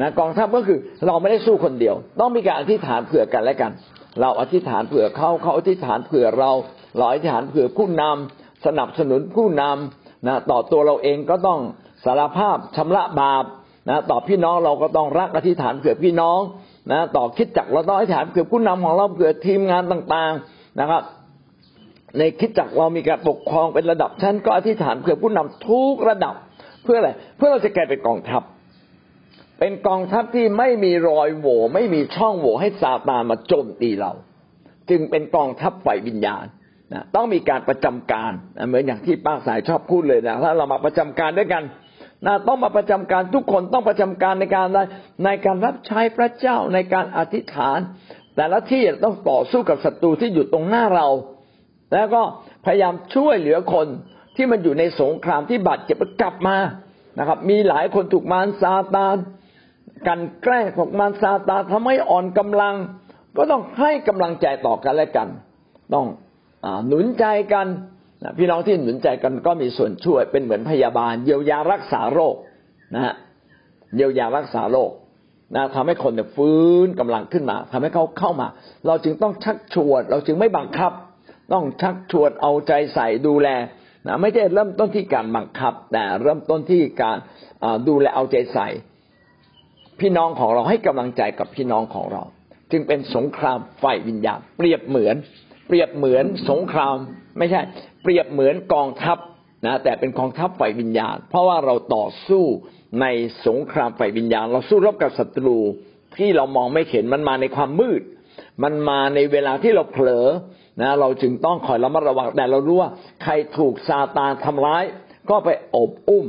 นะกองทัพก็คือเราไม่ได้สู้คนเดียว ต้องมีการอธิษฐานเผื่อกันและกัน เราอธิษฐานเผื่อเขาเขาอธิษฐานเผื่อเราเราอธิษฐานเผื่อผู้นำสนับสนุนผู้นำนะต่อตัวเราเองก็ต้อง สารภาพชำระบาปนะต่อพี่น้องเราก็ต้องรักอธิษฐานเผื่อพี่น้องนะต่อคิดจักเราต้องอธิษฐานเผื่อผู้นำของเราเผื่อทีมงานต่างๆนะครับ ในคิดจักเรามีการปกครองเป็นระดับชั้นก็อธิษฐานเผื่อผู้นำทุกระดับเพื่ออะไรเพื่อเราจะกลายเป็นกองทัพ เป็นกองทัพที่ไม่มีรอยโหว่ไม่มีช่องโหว่ให้ซาตานมาโจมตีเรา จึงเป็นกองทัพฝ่ายวิญญาณนะต้องมีการประจำการนะเหมือนอย่างที่ป้าสายชอบพูดเลยนะถ้าเรามาประจำการด้วยกัน นะต้องมาประจำการทุกคนต้องประจำการในการในการรับใช้พระเจ้าในการอธิษฐาน แต่ละที่ต้องต่อสู้กับศัตรูที่อยู่ตรงหน้าเรา แล้วก็พยายามช่วยเหลือคนที่มันอยู่ในสงครามที่บาดเจ็บกลับมานะครับ มีหลายคนถูกมารซาตานกันแกล้งถูกมารซาตานทำให้อ่อนกำลัง ก็ต้องให้กำลังใจต่อกันและกัน ต้องอหนุนใจกัน พี่น้องที่หนุนใจกันก็มีส่วนช่วย เป็นเหมือนพยาบาล เยียวยารักษาโรคนะฮะเยียวยารักษาโรคนะทำให้คนเนี่ยฟื้นกำลังขึ้นมาทำให้เขาเข้ามา เราจึงต้องชักชวน เราจึงไม่บังคับ ต้องชักชวนเอาใจใส่ดูแลนะไม่ใช่เริ่มต้นที่การบังคับ แต่เริ่มต้นที่การดูแลเอาใจใส่ พี่น้องของเราให้กำลังใจกับพี่น้องของเรา จึงเป็นสงครามไฟวิญญาณ เปรียบเหมือน เปรียบเหมือนสงคราม ไม่ใช่ เปรียบเหมือนกองทัพนะแต่เป็นกองทัพไฟวิญญาณ เพราะว่าเราต่อสู้ในสงครามไฟวิญญาณ เราสู้รบกับศัตรูที่เรามองไม่เห็นมันมาในความมืด มันมาในเวลาที่เราเผลอนะ เราจึงต้องคอยระมัดระวังแต่เรารู้ว่าใครถูกซาตานทำร้าย ก็ไปอบอุ้ม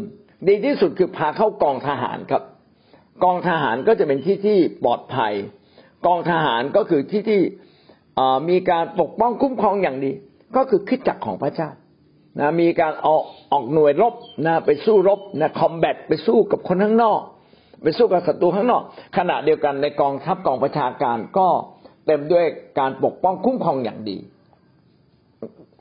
ดีที่สุดคือพาเข้ากองทหารครับ กองทหารก็จะเป็นที่ที่ปลอดภัย กองทหารก็คือที่ที่มีการปกป้องคุ้มครองอย่างดี ก็คือคิดจักของพระเจ้านะมีการออกออกหน่วยรบนะไปสู้รบนะคอมแบทไปสู้กับคนข้างนอก ไปสู้กับศัตรูข้างนอก ขณะเดียวกันในกองทัพกองประชาการก็เต็มด้วยการปกป้องคุ้มครองอย่างดี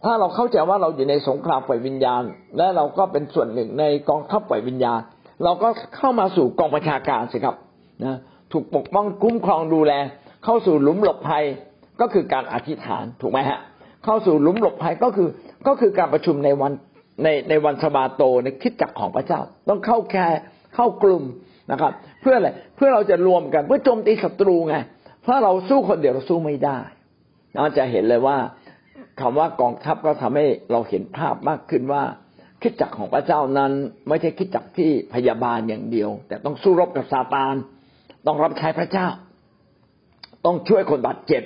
ถ้าเราเข้าใจว่าเราอยู่ในสงครามฝ่ายวิญญาณ และเราก็เป็นส่วนหนึ่งในกองทัพฝ่ายวิญญาณ เราก็เข้ามาสู่กองประชาการสิครับนะถูกปกป้องคุ้มครองดูแล เข้าสู่หลุมหลบภัยก็คือการอธิษฐานถูกไหมฮะ เข้าสู่หลุมหลบภัยก็คือก็คือการประชุมในวันในในวันสบาโตในคิดจักของพระเจ้า ต้องเข้าแค่เข้ากลุ่มนะครับ เพื่ออะไรเพื่อเราจะรวมกันเพื่อโจมตีศัตรูไงเพราะเราสู้คนเดียวเราสู้ไม่ได้เราจะเห็นเลยว่าคำว่ากองทัพก็ทำให้เราเห็นภาพมากขึ้นว่าคิดจักของพระเจ้านั้น ไม่ใช่คิดจักที่พยาบาลอย่างเดียว แต่ต้องสู้รบกับซาตาน ต้องรับใช้พระเจ้า ต้องช่วยคนบาดเจ็บ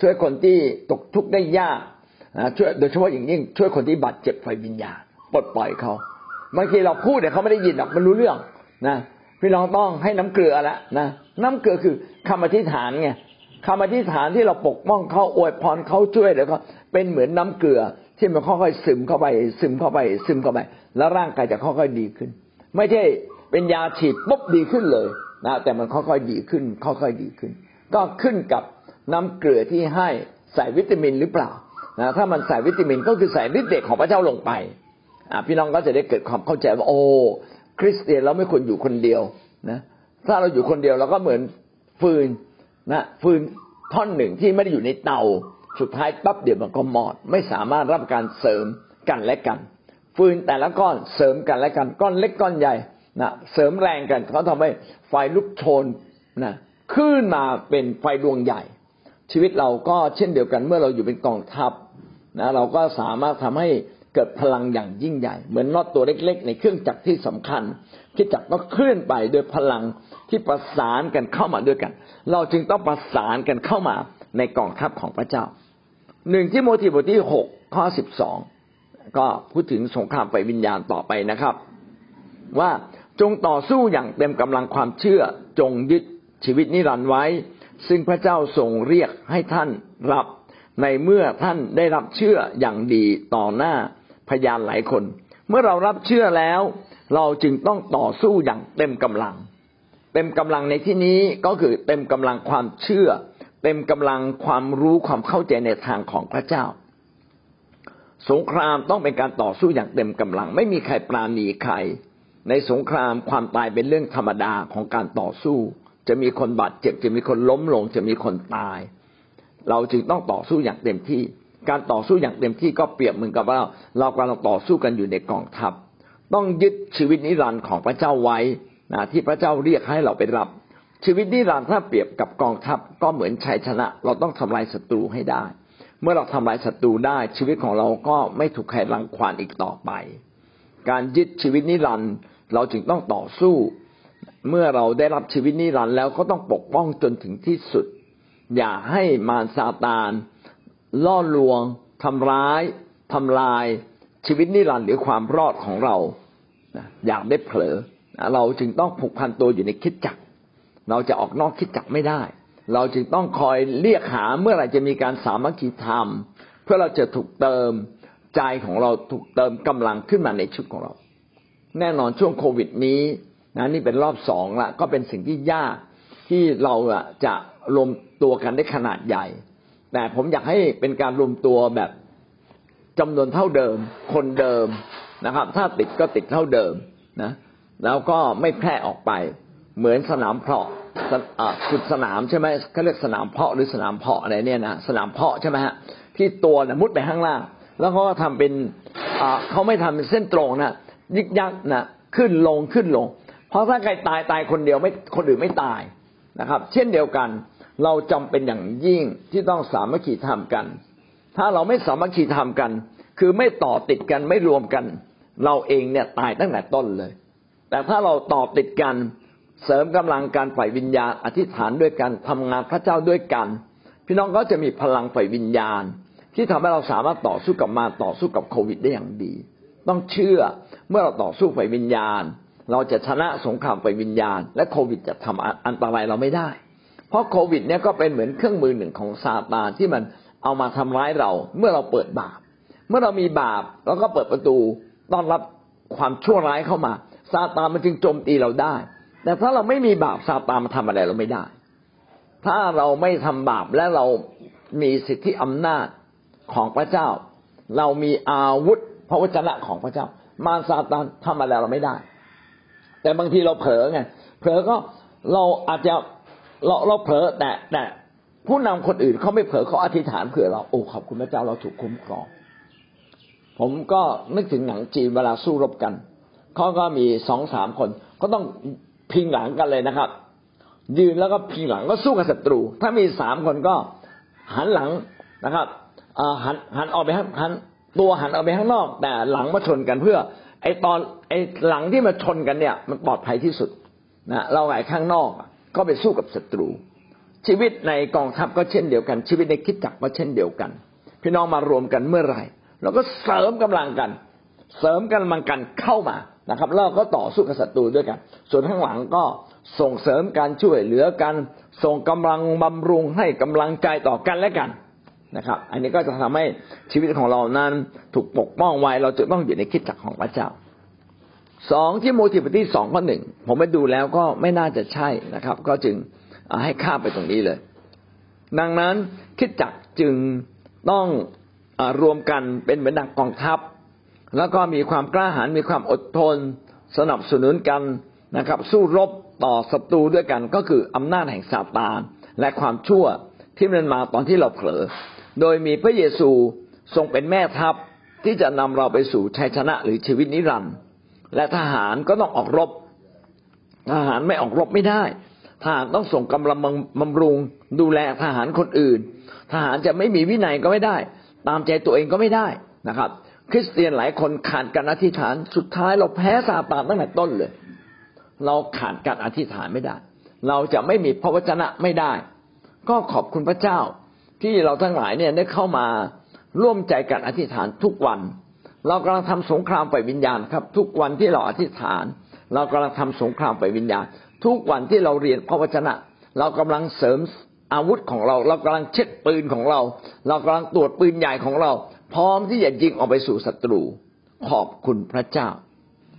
ช่วยคนที่ตกทุกข์ได้ยากช่วยโดยเฉพาะอย่างยิ่งช่วยคนที่บาดเจ็บไฟวิญญาณปลดปล่อยเขาบางทีเราพูดแต่เขาไม่ได้ยินหรอกมันรู้เรื่องนะพี่น้องต้องให้น้ำเกลือละนะน้ำเกลือคือคำอธิษฐานไงคำอธิษฐานที่เราปกป้องเขาอวยพรเขาช่วยแล้วก็เป็นเหมือนน้าเกลือที่มันค่อยๆซึมเข้าไป ซึมเข้าไป ซึมเข้าไป แล้วร่างกายจะค่อยๆดีขึ้น ไม่ใช่เป็นยาฉีดปุ๊บดีขึ้นเลยนะแต่มันค่อยๆดีขึ้นค่อยๆดีขึ้น ก็ขึ้นกับ น้ำเกลือที่ให้ใส่วิตามินหรือเปล่านะถ้ามันใส่วิตามินก็คือใส่ฤทธิ์เดชของพระเจ้าลงไปพี่น้องก็จะได้เกิดความเข้าใจว่าโอ้คริสเตียนเราไม่ควรอยู่คนเดียวนะถ้าเราอยู่คนเดียวเราก็เหมือนฟืนนะฟืนท่อนหนึ่งที่ไม่ได้อยู่ในเตาสุดท้ายปั๊บเดี๋ยวมันก็มอด ไม่สามารถรับการเสริมกันและกัน ฟืนแต่ละก้อนเสริมกันและกัน ก้อนเล็กก้อนใหญ่นะเสริมแรงกันเขาทำให้ไฟลุกโชนนะขึ้นมาเป็นไฟดวงใหญ่ ชีวิตเราก็เช่นเดียวกันเมื่อเราอยู่เป็นกองทัพนะเราก็สามารถทำให้เกิดพลังอย่างยิ่งใหญ่ เหมือนน็อตตัวเล็ก ๆ ในเครื่องจักรที่สำคัญคิดจักรก็เคลื่อนไปโดยพลังที่ประสานกันเข้ามาด้วยกัน เราจึงต้องประสานกันเข้ามาในกองทัพของพระเจ้าหนึ่งที่โมทีบทที่หกข้อสิบสองก็พูดถึงสงครามไฟวิญญาณต่อไปนะครับ ว่าจงต่อสู้อย่างเต็มกำลังความเชื่อจงยึดชีวิตนิรันดร์ไว้ ซึ่งพระเจ้าทรงเรียกให้ท่านรับในเมื่อท่านได้รับเชื่ออย่างดีต่อหน้าพยานหลายคน เมื่อเรารับเชื่อแล้ว เราจึงต้องต่อสู้อย่างเต็มกำลัง เต็มกำลังในที่นี้ก็คือเต็มกำลังความเชื่อ เต็มกำลังความรู้ความเข้าใจในทางของพระเจ้า สงครามต้องเป็นการต่อสู้อย่างเต็มกำลัง ไม่มีใครปราณีใคร ในสงครามความตายเป็นเรื่องธรรมดาของการต่อสู้ จะมีคนบาดเจ็บ จะมีคนล้มลง จะมีคนตาย เราจึงต้องต่อสู้อย่างเต็มที่ การต่อสู้อย่างเต็มที่ก็เปรียบเหมือนกับว่า เรากำลังต่อสู้กันอยู่ในกองทัพ ต้องยึดชีวิตนิรันดร์ของพระเจ้าไว้นะที่พระเจ้าเรียกให้เราไปรับ ชีวิตนิรันดร์ถ้าเปรียบกับกองทัพก็เหมือนชัยชนะ เราต้องทำลายศัตรูให้ได้ เมื่อเราทำลายศัตรูได้ชีวิตของเราก็ไม่ถูกใครรังควานอีกต่อไป การยึดชีวิตนิรันดร์เราจึงต้องต่อสู้ เมื่อเราได้รับชีวิตนิรันดร์แล้วก็ต้องปกป้องจนถึงที่สุด อย่าให้มารซาตาน ล่อลวงทำร้ายทำลายชีวิตนิรันดร์หรือความรอดของเราอย่าได้เผลอเราจึงต้องผูกพันตัวอยู่ในคริสตจักร เราจะออกนอกคริสตจักรไม่ได้ เราจึงต้องคอยเรียกหาเมื่อไหร่จะมีการสามัคคีธรรม เพื่อเราจะถูกเติมใจของเราถูกเติมกำลังขึ้นมาในชุดของเรา แน่นอนช่วงโควิดนี้ นะนี่เป็นรอบสองละก็เป็นสิ่งที่ยากที่เราจะรวมตัวกันได้ขนาดใหญ่ แต่ผมอยากให้เป็นการรวมตัวแบบจำนวนเท่าเดิม คนเดิมนะครับ ถ้าติดก็ติดเท่าเดิมนะ แล้วก็ไม่แพร่ออกไป เหมือนสนามเพาะขุดสนามใช่ไหมเขาเรียกสนามเพาะหรือสนามเพาะอะไรเนี่ยนะสนามเพาะใช่ไหมฮะที่ตัวนะมุดไปข้างล่าง แล้วเขาก็ทำเป็นเขาไม่ทำเป็นเส้นตรงนะยิกยักนะขึ้นลงขึ้นลง เพราะถ้าใครตายตายคนเดียวไม่คนอื่นไม่ตายนะครับ เช่นเดียวกัน เราจำเป็นอย่างยิ่งที่ต้องสามัคคีทำกัน ถ้าเราไม่สามัคคีทำกัน คือไม่ต่อติดกันไม่รวมกัน เราเองเนี่ยตายตั้งแต่ต้นเลย แต่ถ้าเราต่อติดกันเสริมกำลังการฝ่ายวิญญาณ อธิษฐานด้วยกันทำงานพระเจ้าด้วยกัน พี่น้องก็จะมีพลังฝ่ายวิญญาณ ที่ทำให้เราสามารถต่อสู้กับมาต่อสู้กับโควิดได้อย่างดี ต้องเชื่อเมื่อเราต่อสู้ฝ่ายวิญญาณ เราจะชนะสงครามฝ่ายวิญญาณ และโควิดจะทำอันตรายเราไม่ได้ เพราะโควิดเนี่ยก็เป็นเหมือนเครื่องมือหนึ่งของซาตานที่มันเอามาทำร้ายเราเมื่อเราเปิดบาป เมื่อเรามีบาปเราก็เปิดประตูต้อนรับความชั่วร้ายเข้ามาซาตานมันจึงโจมตีเราได้ แต่ถ้าเราไม่มีบาปซาตานมาทำอะไรเราไม่ได้ ถ้าเราไม่ทำบาปและเรามีสิทธิอำนาจของพระเจ้า เรามีอาวุธพระวจนะของพระเจ้า มาซาตานทำอะไรเราไม่ได้ แต่บางทีเราเผลอไงเผลอก็เราอาจจะเราเราเผลอแต่แต่ผู้นำคนอื่นเขาไม่เผลอเขาอธิษฐานเผื่อเราโอ้ขอบคุณพระเจ้าเราถูกคุ้มครอง ผมก็นึกถึงหนังจีนเวลาสู้รบกันเขาก็มีสองสามคนก็ต้องพิงหลังกันเลยนะครับ ยืนแล้วก็พิงหลังก็สู้กับศัตรู ถ้ามีสามคนก็หันหลังนะครับหันหันออกไปหันตัวหันออกไปข้างนอก แต่หลังมาชนกันเพื่อ ไอตอนไอหลังที่มาชนกันเนี่ย มันปลอดภัยที่สุดนะเราไอข้างนอกก็ไปสู้กับศัตรู ชีวิตในกองทัพก็เช่นเดียวกัน ชีวิตในคิดจักรก็เช่นเดียวกัน พี่น้องมารวมกันเมื่อไหร่เราก็เสริมกำลังกัน เสริมกำลังกันเข้ามานะครับเราก็ต่อสู้กับศัตรูด้วยกัน ส่วนข้างหลังก็ส่งเสริมการช่วยเหลือกัน ส่งกำลังบำรุงให้กำลังใจต่อกันและกัน นะครับ อันนี้ก็จะทำให้ชีวิตของเรานั้นถูกปกป้องไว้ เราจะต้องอยู่ในคิดจักของพระเจ้าสองที่โมทีปที่สองข้อหนึ่งผมไปดูแล้วก็ไม่น่าจะใช่นะครับ ก็จึงให้ข้าไปตรงนี้เลย ดังนั้นคิดจักจึงต้องอรวมกันเป็นเหมือนดังกองทัพ แล้วก็มีความกล้าหาญมีความอดทน สนับสนุนกันนะครับ สู้รบต่อศัตรูด้วยกันก็คืออำนาจแห่งซาตานและความชั่วที่มันมาตอนที่เราเผลอ โดยมีพระเยซูทรงเป็นแม่ทัพที่จะนำเราไปสู่ชัยชนะหรือชีวิตนิรันดร์และทหารก็ต้องออกรบ ทหารไม่ออกรบไม่ได้ ทหารต้องส่งกำลังบำรุง ดูแลทหารคนอื่น ทหารจะไม่มีวินัยก็ไม่ได้ ตามใจตัวเองก็ไม่ได้นะครับ คริสเตียนหลายคนขาดการอธิษฐานสุดท้ายเราแพ้ซาตานตั้งแต่ต้นเลย เราขาดการอธิษฐานไม่ได้ เราจะไม่มีพระวจนะไม่ได้ ก็ขอบคุณพระเจ้า ที่เราทั้งหลายเนี่ยได้เข้ามาร่วมใจกันอธิษฐานทุกวัน เรากำลังทำสงครามไปวิญญาณครับ ทุกวันที่เราอธิษฐาน เรากำลังทำสงครามไปวิญญาณ ทุกวันที่เราเรียนพระวจนะ เรากำลังเสริมอาวุธของเรา เรากำลังเช็ดปืนของเรา เรากำลังตรวจปืนใหญ่ของเรา พร้อมที่จะยิงออกไปสู่ศัตรูขอบคุณพระเจ้า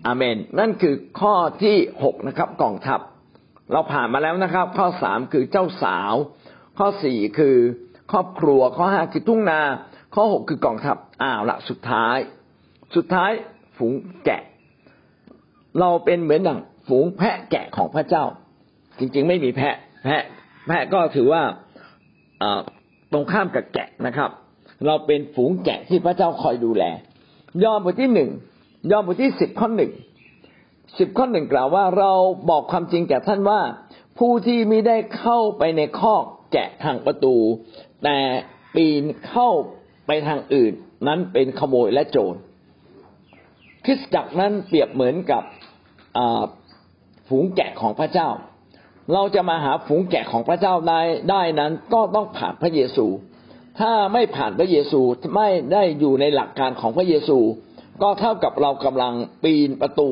อาเมน นั่นคือข้อที่หกนะครับกองทัพ เราผ่านมาแล้วนะครับ ข้อสามคือเจ้าสาว ข้อสี่คือ ครอบครัวข้อห้าคือทุ่งนา ข้อหกคือกองทัพอ้าวละสุดท้าย สุดท้ายฝูงแกะ เราเป็นเหมือนดังฝูงแพะแกะของพระเจ้า จริงๆ ไม่มีแพะ แพะ แพะก็ถือว่าตรงข้ามกับแกะนะครับ เราเป็นฝูงแกะที่พระเจ้าคอยดูแล ยอห์นบทที่หนึ่งยอห์นบทที่สิบข้อหนึ่งสิบข้อหนึ่งกล่าวว่าเราบอกความจริงแก่ท่านว่า ผู้ที่ไม่ได้เข้าไปในคอกแกะทางประตู แต่ปีนเข้าไปทางอื่นนั้นเป็นขโมยและโจรคริสตจักรนั้นเปรียบเหมือนกับฝูงแกะของพระเจ้า เราจะมาหาฝูงแกะของพระเจ้าได้ได้นั้นก็ต้องผ่านพระเยซู ถ้าไม่ผ่านพระเยซูไม่ได้อยู่ในหลักการของพระเยซู ก็เท่ากับเรากำลังปีนประตู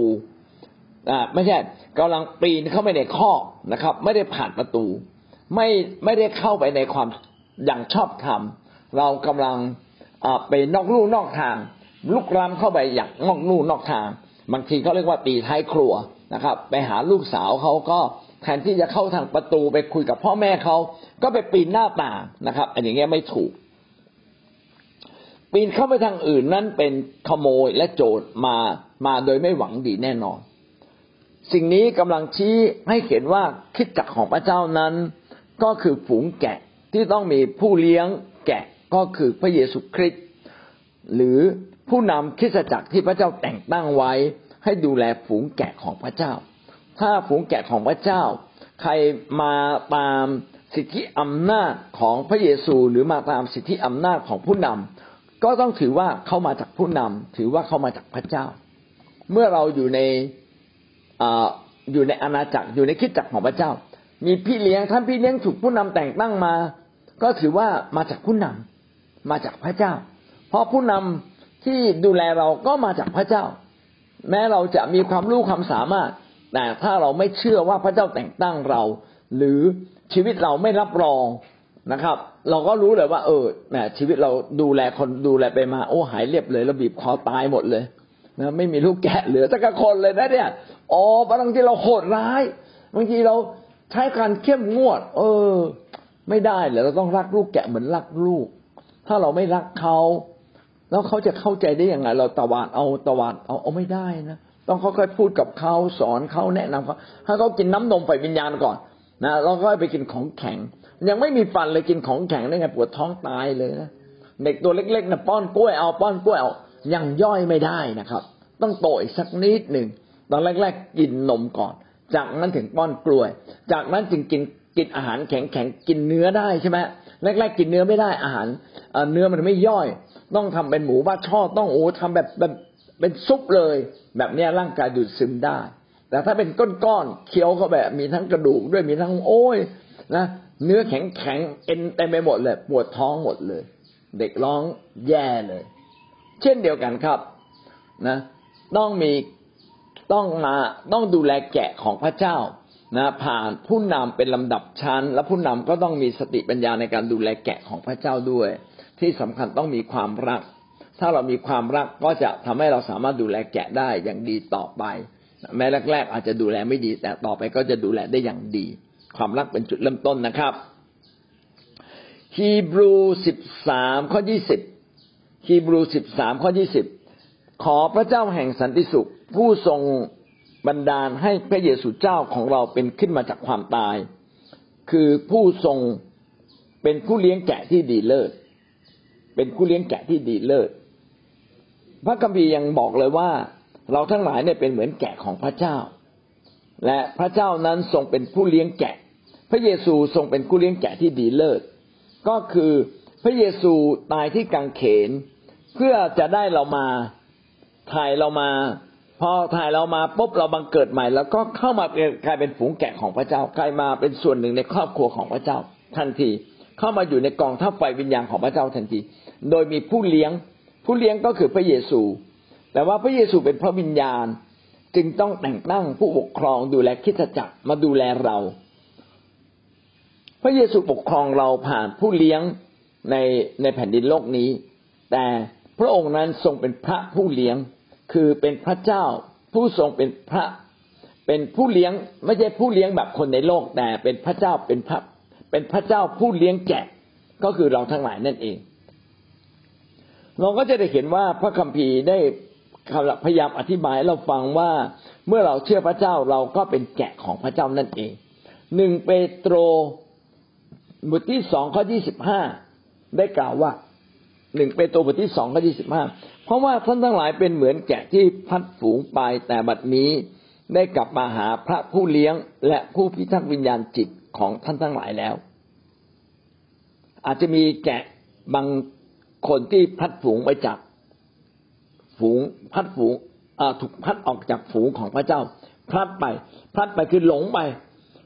อ่าไม่ใช่กำลังปีนเข้าไปในข้อนะครับ ไม่ได้ผ่านประตู ไม่ไม่ได้เข้าไปในความ อย่างชอบธรรมเรากำลังไปนอกลู่นอกทาง ลุกล้ำเข้าไปอย่างนอกลู่นอกทาง บางทีเขาเรียกว่าตีท้ายครัวนะครับ ไปหาลูกสาวเขาก็แทนที่จะเข้าทางประตูไปคุยกับพ่อแม่เขาก็ไปปีนหน้าต่างนะครับ อันอย่างเงี้ยไม่ถูก ปีนเข้าไปทางอื่นนั่นเป็นขโมยและโจรมามาโดยไม่หวังดีแน่นอน สิ่งนี้กำลังชี้ให้เห็นว่าคิดจักของพระเจ้านั้น ก็คือฝูงแกะ ที่ต้องมีผู้เลี้ยงแกะก็คือพระเยซูคริสต์หรือผู้นำคริสตจักรที่พระเจ้าแต่งตั้งไว้ ให้ดูแลฝูงแกะของพระเจ้า ถ้าฝูงแกะของพระเจ้า ใครมาตามสิทธิอำนาจของพระเยซูหรือมาตามสิทธิอำนาจของผู้นำก็ต้องถือว่าเขามาจากผู้นำถือว่าเขามาจากพระเจ้า เมื่อเราอยู่ในออยู่ในอาณาจักรอยู่ในคิดจักรของพระเจ้า มีพี่เลี้ยงท่านพี่เลี้ยงถูกผู้นำแต่งตั้งมา ก็ถือว่ามาจากผู้นำมาจากพระเจ้า เพราะผู้นำที่ดูแลเราก็มาจากพระเจ้า แม้เราจะมีความรู้ความสามารถ แต่ถ้าเราไม่เชื่อว่าพระเจ้าแต่งตั้งเรา หรือชีวิตเราไม่รับรองนะครับ เราก็รู้เลยว่า เออแหมชีวิตเราดูแลคนดูแลไปมาโอ้หายเรียบเลยเราบีบคอตายหมดเลยนะไม่มีลูกแกะเหลือสักคนเลยนะเนี่ยอ๋อบางทีเราโหดร้ายบางทีเราใช้การเข้มงวด เออ ไม่ได้เลยเราต้องรักลูกแกะเหมือนรักลูก ถ้าเราไม่รักเขาแล้วเขาจะเข้าใจได้ยังไง เราตวาดเอาตวาดเอาเอาไม่ได้นะต้องค่อยๆพูดกับเขาสอนเขาแนะนำเขาให้เขากินน้ำนมไฟวิญญาณก่อนนะแล้วก็ไปกินของแข็ง ยังไม่มีฟันเลยกินของแข็งได้ไงปวดท้องตายเลยนะเด็กตัวเล็กๆนะป้อนกล้วยเอาป้อนกล้วยเอายังย่อยไม่ได้นะครับ ต้องโตอีกสักนิดหนึ่งตอนแรก ๆ กินนมก่อน จากนั้นถึงป้อนกล้วย จากนั้นจึงกิน กินอาหารแข็งๆกินเนื้อได้ใช่ไหมแรกๆกินเนื้อไม่ได้อาหารเนื้อมันไม่ย่อย ต้องทำเป็นหมูบ้าช่อต้องโอ้ทำแบบแบบเป็นซุปเลย แบบนี้ร่างกายดูดซึมได้ แต่ถ้าเป็นก้อนๆเคี้ยวเข้าแบบมีทั้งกระดูกด้วยมีทั้งโอ้ยนะเนื้อแข็งแข็งเอ็นเต็มไปหมดเลยปวดท้องหมดเลย เด็กร้องแย่เลย เช่นเดียวกันครับนะ ต้องมีต้องมาต้องดูแลแกะของพระเจ้า นะผ่านผู้นำเป็นลำดับชั้น และผู้นำก็ต้องมีสติปัญญาในการดูแลแกะของพระเจ้าด้วย ที่สำคัญต้องมีความรัก ถ้าเรามีความรักก็จะทำให้เราสามารถดูแลแกะได้อย่างดีต่อไป แม้แรก ๆ อาจจะดูแลไม่ดี แต่ต่อไปก็จะดูแลได้อย่างดี ความรักเป็นจุดเริ่มต้นนะครับฮีบรูสิบสามข้อยี่สิบฮีบรูสิบสามข้อยี่สิบขอพระเจ้าแห่งสันติสุข ผู้ทรง บันดาลให้พระเยซูเจ้าของเราเป็นขึ้นมาจากความตาย คือผู้ทรงเป็นผู้เลี้ยงแกะที่ดีเลิศ เป็นผู้เลี้ยงแกะที่ดีเลิศ พระคัมภีร์ยังบอกเลยว่า เราทั้งหลายเนี่ยเป็นเหมือนแกะของพระเจ้า และพระเจ้านั้นทรงเป็นผู้เลี้ยงแกะ พระเยซูทรงเป็นผู้เลี้ยงแกะที่ดีเลิศ ก็คือพระเยซูตายที่กังเขน เพื่อจะได้เรามาถ่ายเรามา พอถ่ายเรามาปุ๊บเราบังเกิดใหม่ แล้วก็เข้ามาเป็นกลายเป็นฝูงแกะของพระเจ้ากลายมาเป็นส่วนหนึ่งในครอบครัวของพระเจ้า ทันทีเข้ามาอยู่ในกองทัพไฟวิญญาณของพระเจ้าทันที โดยมีผู้เลี้ยง ผู้เลี้ยงก็คือพระเยซู แต่ว่าพระเยซูเป็นพระวิญญาณ จึงต้องแต่งตั้งผู้ปกครองดูแลคิดจักรมาดูแลเรา พระเยซูปกครองเราผ่านผู้เลี้ยงในในแผ่นดินโลกนี้ แต่พระองค์นั้นทรงเป็นพระผู้เลี้ยง คือเป็นพระเจ้าผู้ทรงเป็นพระ เป็นผู้เลี้ยงไม่ใช่ผู้เลี้ยงแบบคนในโลกแต่เป็นพระเจ้าเป็นพระ เป็นพระเจ้าผู้เลี้ยงแกะก็คือเราทั้งหลายนั่นเอง เราก็จะได้เห็นว่าพระคัมภีร์ได้พยายามอธิบายเราฟังว่าเมื่อเราเชื่อพระเจ้าเราก็เป็นแกะของพระเจ้านั่นเองหนึ่งเปโตรบทที่สองข้อยี่สิบห้าได้กล่าวว่าหนึ่งเปโตรบทที่สองข้อยี่สิบห้า เพราะว่าท่านทั้งหลายเป็นเหมือนแกะที่พัดฝูงไปแต่บัดนี้ได้กลับมาหาพระผู้เลี้ยงและผู้พิทักษ์วิญญาณจิตของท่านทั้งหลายแล้ว อาจจะมีแกะบางคนที่พัดฝูงไปจากฝูงพัดฝูงถูกพัดออกจากฝูงของพระเจ้าพัดไปพัดไปคือหลงไป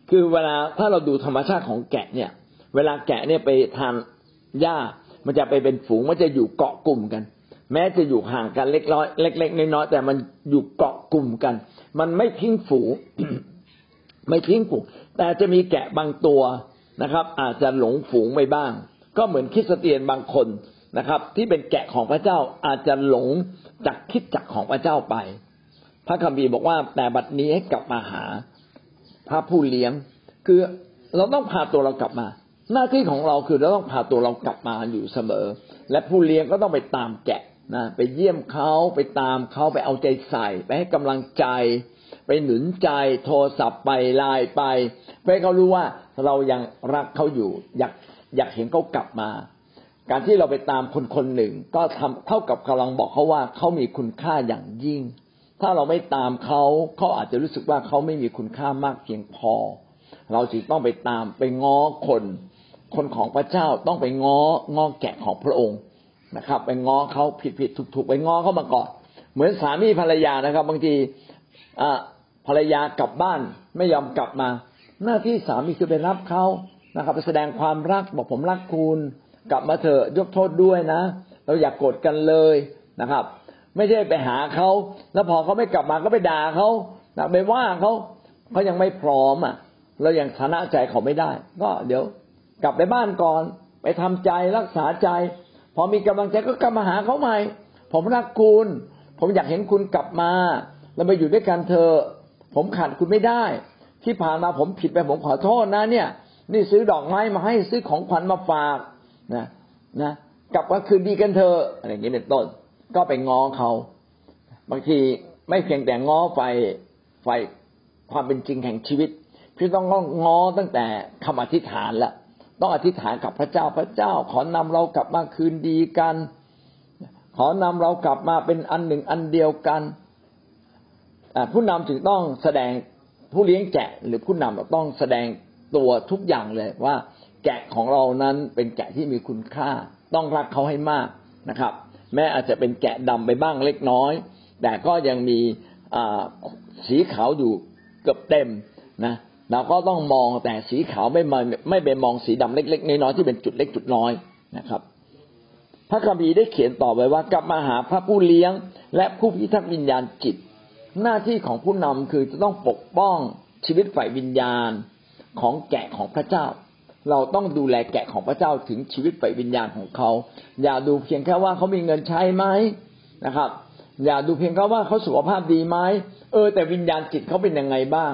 คือเวลาถ้าเราดูธรรมชาติของแกะเนี่ย เวลาแกะเนี่ยไปทานหญ้ามันจะไปเป็นฝูงมันจะอยู่เกาะกลุ่มกัน แม้จะอยู่ห่างกันเล็กน้อยเล็ก ๆน้อยๆแต่มันอยู่เกาะกลุ่มกัน มันไม่ทิ้งฝูงไม่ทิ้งฝูงแต่จะมีแกะบางตัวนะครับ อาจจะหลงฝูงไปบ้าง ก็เหมือนคริสเตียนบางคนนะครับ ที่เป็นแกะของพระเจ้าอาจจะหลงจากคิดจักของพระเจ้าไป พระคัมภีร์บอกว่าแต่บัดนี้ให้กลับมาหาพระผู้เลี้ยง คือเราต้องพาตัวเรากลับมา หน้าที่ของเราคือเราต้องพาตัวเรากลับมาอยู่เสมอ และผู้เลี้ยงก็ต้องไปตามแกะ นะไปเยี่ยมเขาไปตามเขาไปเอาใจใส่ ไปให้กำลังใจ ไปหนุนใจโทรศัพท์ไปไลน์ไปเพื่อให้เขารู้ว่าเรายังรักเขาอยู่ อยากอยากเห็นเขากลับมา การที่เราไปตามคนคนหนึ่ง ก็ทำเท่ากับกำลังบอกเขาว่าเขามีคุณค่าอย่างยิ่ง ถ้าเราไม่ตามเขาเขาอาจจะรู้สึกว่าเขาไม่มีคุณค่ามากเพียงพอ เราจึงต้องไปตามไปง้อคน คนของพระเจ้าต้องไปง้อง้อแกะของพระองค์ นะครับ ไปง้อเขาผิดผิดถูกถูกไปง้อเขามาก่อน เหมือนสามีภรรยานะครับ บางทีภรรยากลับบ้านไม่ยอมกลับมา หน้าที่สามีคือไปรับเขานะครับไปแสดงความรักบอกผมรักคุณกลับมาเถอะยกโทษด้วยนะ เราอยากโกรธกันเลยนะครับ ไม่ใช่ไปหาเขาแล้วพอเขาไม่กลับมาก็ไปด่าเขาไปว่าเขาเขายังไม่พร้อมอะ เรายังชนะใจเขาไม่ได้ ก็เดี๋ยวกลับไปบ้านก่อน ไปทำใจรักษาใจ พอมีกำลังใจก็กลับมาหาเขาใหม่ ผมรักคุณ ผมอยากเห็นคุณกลับมา เราไปอยู่ด้วยกันเถอะผมขาดคุณไม่ได้ ที่ผ่านมาผมผิดไปผมขอโทษนะ เนี่ย นี่ซื้อดอกไม้มาให้ซื้อของขวัญมาฝากนะนะกลับมาคืนดีกันเถอะอะไรอย่างนี้เป็นต้น ก็ไปง้อเขาบางทีไม่เพียงแต่ง้อไฟไฟความเป็นจริงแห่งชีวิต พี่ต้องง้อตั้งแต่คำอธิษฐานละ ต้องอธิษฐานกับพระเจ้าพระเจ้า ขอนำเรากลับมาคืนดีกัน ขอนำเรากลับมาเป็นอันหนึ่งอันเดียวกันผู้นำจึงต้องแสดงผู้เลี้ยงแกะหรือผู้นำต้องแสดงตัวทุกอย่างเลยว่า แกะของเรานั้นเป็นแกะที่มีคุณค่า ต้องรักเขาให้มากนะครับ แม้อาจจะเป็นแกะดำไปบ้างเล็กน้อย แต่ก็ยังมีสีขาวอยู่เกือบเต็มนะ เราก็ต้องมองแต่สีขาวไม่มาไม่ไปมองสีดำเล็ก ๆ น้อยๆที่เป็นจุดเล็กจุดน้อยนะครับ พระคัมภีร์ได้เขียนต่อไว้ว่ากลับมาหาพระผู้เลี้ยง และผู้พิทักษ์วิญญาณจิต หน้าที่ของผู้นำคือจะต้องปกป้องชีวิตฝ่ายวิญญาณของแกะของพระเจ้า เราต้องดูแลแกะของพระเจ้าถึงชีวิตฝ่ายวิญญาณของเขา อย่าดูเพียงแค่ว่าเขามีเงินใช้ไหมนะครับ อย่าดูเพียงแค่ว่าเขาสุขภาพดีไหมเออแต่วิญญาณจิตเขาเป็นยังไงบ้าง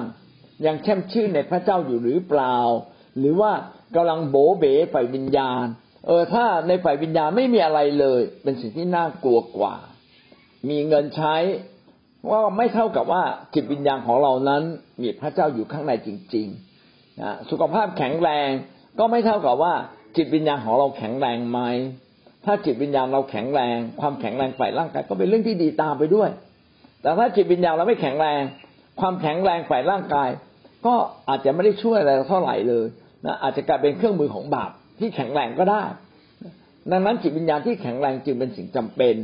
ยังแช่มชื่นในพระเจ้าอยู่หรือเปล่า หรือว่ากำลังโบเบ๋ฝ่ายวิญญาณ เออถ้าในฝ่ายวิญญาณไม่มีอะไรเลย เป็นสิ่งที่น่ากลัวกว่า มีเงินใช้ว่าไม่เท่ากับว่าจิตวิญญาณของเรานั้น มีพระเจ้าอยู่ข้างในจริงๆนะสุขภาพแข็งแรง ก็ไม่เท่ากับว่าจิตวิญญาณของเราแข็งแรงไหมถ้าจิตวิญญาณเราแข็งแรง ความแข็งแรงฝ่ายร่างกายก็เป็นเรื่องที่ดีตามไปด้วย แต่ถ้าจิตวิญญาณเราไม่แข็งแรง ความแข็งแรงฝ่ายร่างกาย ก็อาจจะไม่ได้ช่วยอะไรเท่าไหร่เลยนะอาจจะกลายเป็นเครื่องมือของบาปที่แข็งแรงก็ได้ ดังนั้นจิตวิญญาณที่แข็งแรงจึงเป็นสิ่งจำเป็น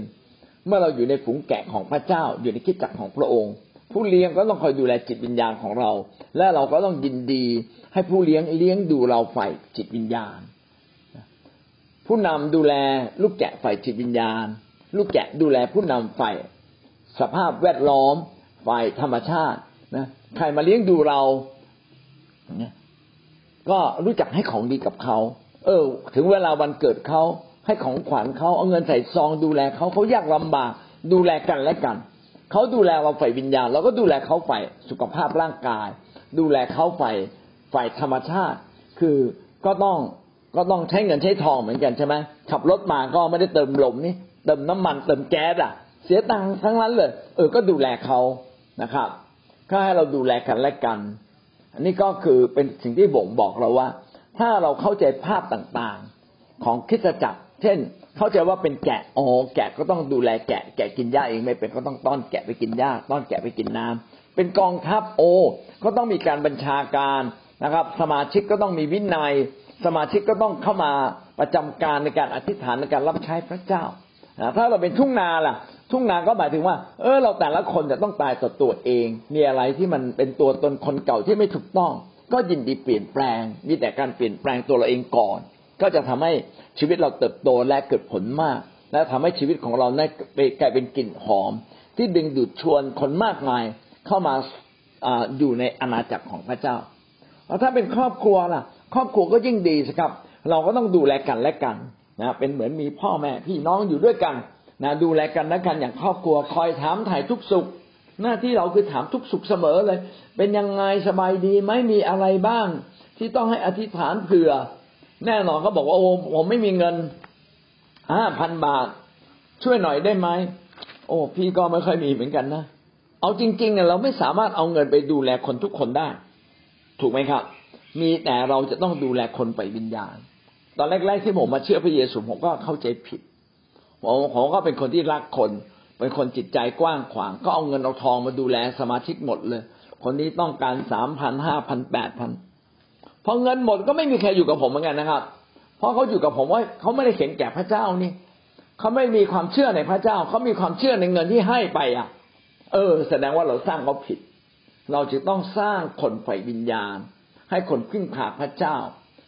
เมื่อเราอยู่ในฝูงแกะของพระเจ้าอยู่ในคิดจักรของพระองค์ ผู้เลี้ยงก็ต้องคอยดูแลจิตวิญญาณของเรา และเราก็ต้องยินดี ให้ผู้เลี้ยงเลี้ยงดูเราฝ่ายจิตวิญญาณ ผู้นำดูแลลูกแกะฝ่ายจิตวิญญาณ ลูกแกะดูแลผู้นำฝ่ายสภาพแวดล้อม ฝ่ายธรรมชาตินะใครมาเลี้ยงดูเราก็รู้จักให้ของดีกับเขา เออ ถึงเวลาวันเกิดเขาให้ของขวัญเขาเอาเงินใส่ซองดูแลเขาเขายากลำบาก ดูแลกันและกันเขาดูแลเราฝ่ายวิญญาณเราก็ดูแลเขาฝ่ายสุขภาพร่างกาย ดูแลเขาฝ่ายฝ่ายธรรมชาติ คือก็ต้องก็ต้องใช้เงินใช้ทองเหมือนกันใช่ไหมขับรถมาก็ไม่ได้เติมลมนี่เติมน้ำมันเติมแก๊สอะ เสียตังค์ทั้งนั้นเลย เออก็ดูแลเขา นะครับก็ให้เราดูแลกันและกัน อันนี้ก็คือเป็นสิ่งที่บ่งบอกเราว่า ถ้าเราเข้าใจภาพต่างๆ ของคิดจักร เช่น เข้าใจว่าเป็นแกะอ๋อแกะก็ต้องดูแลแกะ แกะกินหญ้าเองไม่เป็นก็ต้องต้อนแกะไปกินหญ้าต้อนแกะไปกินน้ำเป็นกองทัพโอ ก็ต้องมีการบัญชาการนะครับ สมาชิกก็ต้องมีวินัย สมาชิกก็ต้องเข้ามาประจำการในการอธิษฐานในการรับใช้พระเจ้าถ้าเราเป็นทุ่งนาล่ะ ทุ่งนาก็หมายถึงว่า เออ เราแต่ละคนจะต้องตายต่อตัวเอง มีอะไรที่มันเป็นตัวตนคนเก่าที่ไม่ถูกต้อง ก็ยินดีเปลี่ยนแปลงมีแต่การเปลี่ยนแปลงตัวเราเองก่อน ก็จะทำให้ชีวิตเราเติบโตและเกิดผลมาก และทำให้ชีวิตของเราได้กลายเป็นกลิ่นหอม ที่ดึงดูดชวนคนมากมายเข้ามาอยู่ในอาณาจักรของพระเจ้าแล้วถ้าเป็นครอบครัวล่ะ ครอบครัวก็ยิ่งดีสิครับ เราก็ต้องดูแลกันและกันนะเป็นเหมือนมีพ่อแม่พี่น้องอยู่ด้วยกัน นะดูแลกันและกันอย่างครอบครัวคอยถามถ่ายทุกสุข หน้าที่เราคือถามทุกสุขเสมอเลย เป็นยังไงสบายดีไหมมีอะไรบ้าง ที่ต้องให้อธิษฐานเผื่อ แน่นอนเขาบอกว่าโอ้ผมไม่มีเงินห้าพันบาท ช่วยหน่อยได้ไหมโอ้ พี่ก็ไม่ค่อยมีเหมือนกันนะเอาจริงๆเนี่ยเราไม่สามารถเอาเงินไปดูแลคนทุกคนได้ ถูกไหมครับ มีแต่เราจะต้องดูแลคนไปวิญญาณ ตอนแรกๆที่ผมมาเชื่อพระเยซูผมก็เข้าใจผิด ผมผมก็เป็นคนที่รักคน เป็นคนจิตใจกว้างขวาง ก็เอาเงินเอาทองมาดูแลสมาชิกหมดเลย คนนี้ต้องการสามพันห้าพันแปดพันพอเงินหมดก็ไม่มีใครอยู่กับผมเหมือนกันนะครับ เพราะเขาอยู่กับผมว่าเขาไม่ได้เข็นแก่พระเจ้านี่เขาไม่มีความเชื่อในพระเจ้า เขามีความเชื่อในเงินที่ให้ไปอะ เออ แสดงว่าเราสร้างเขาผิด เราจึงต้องสร้างคนไฟวิญญาณ ให้คนพึ่งพาพระเจ้า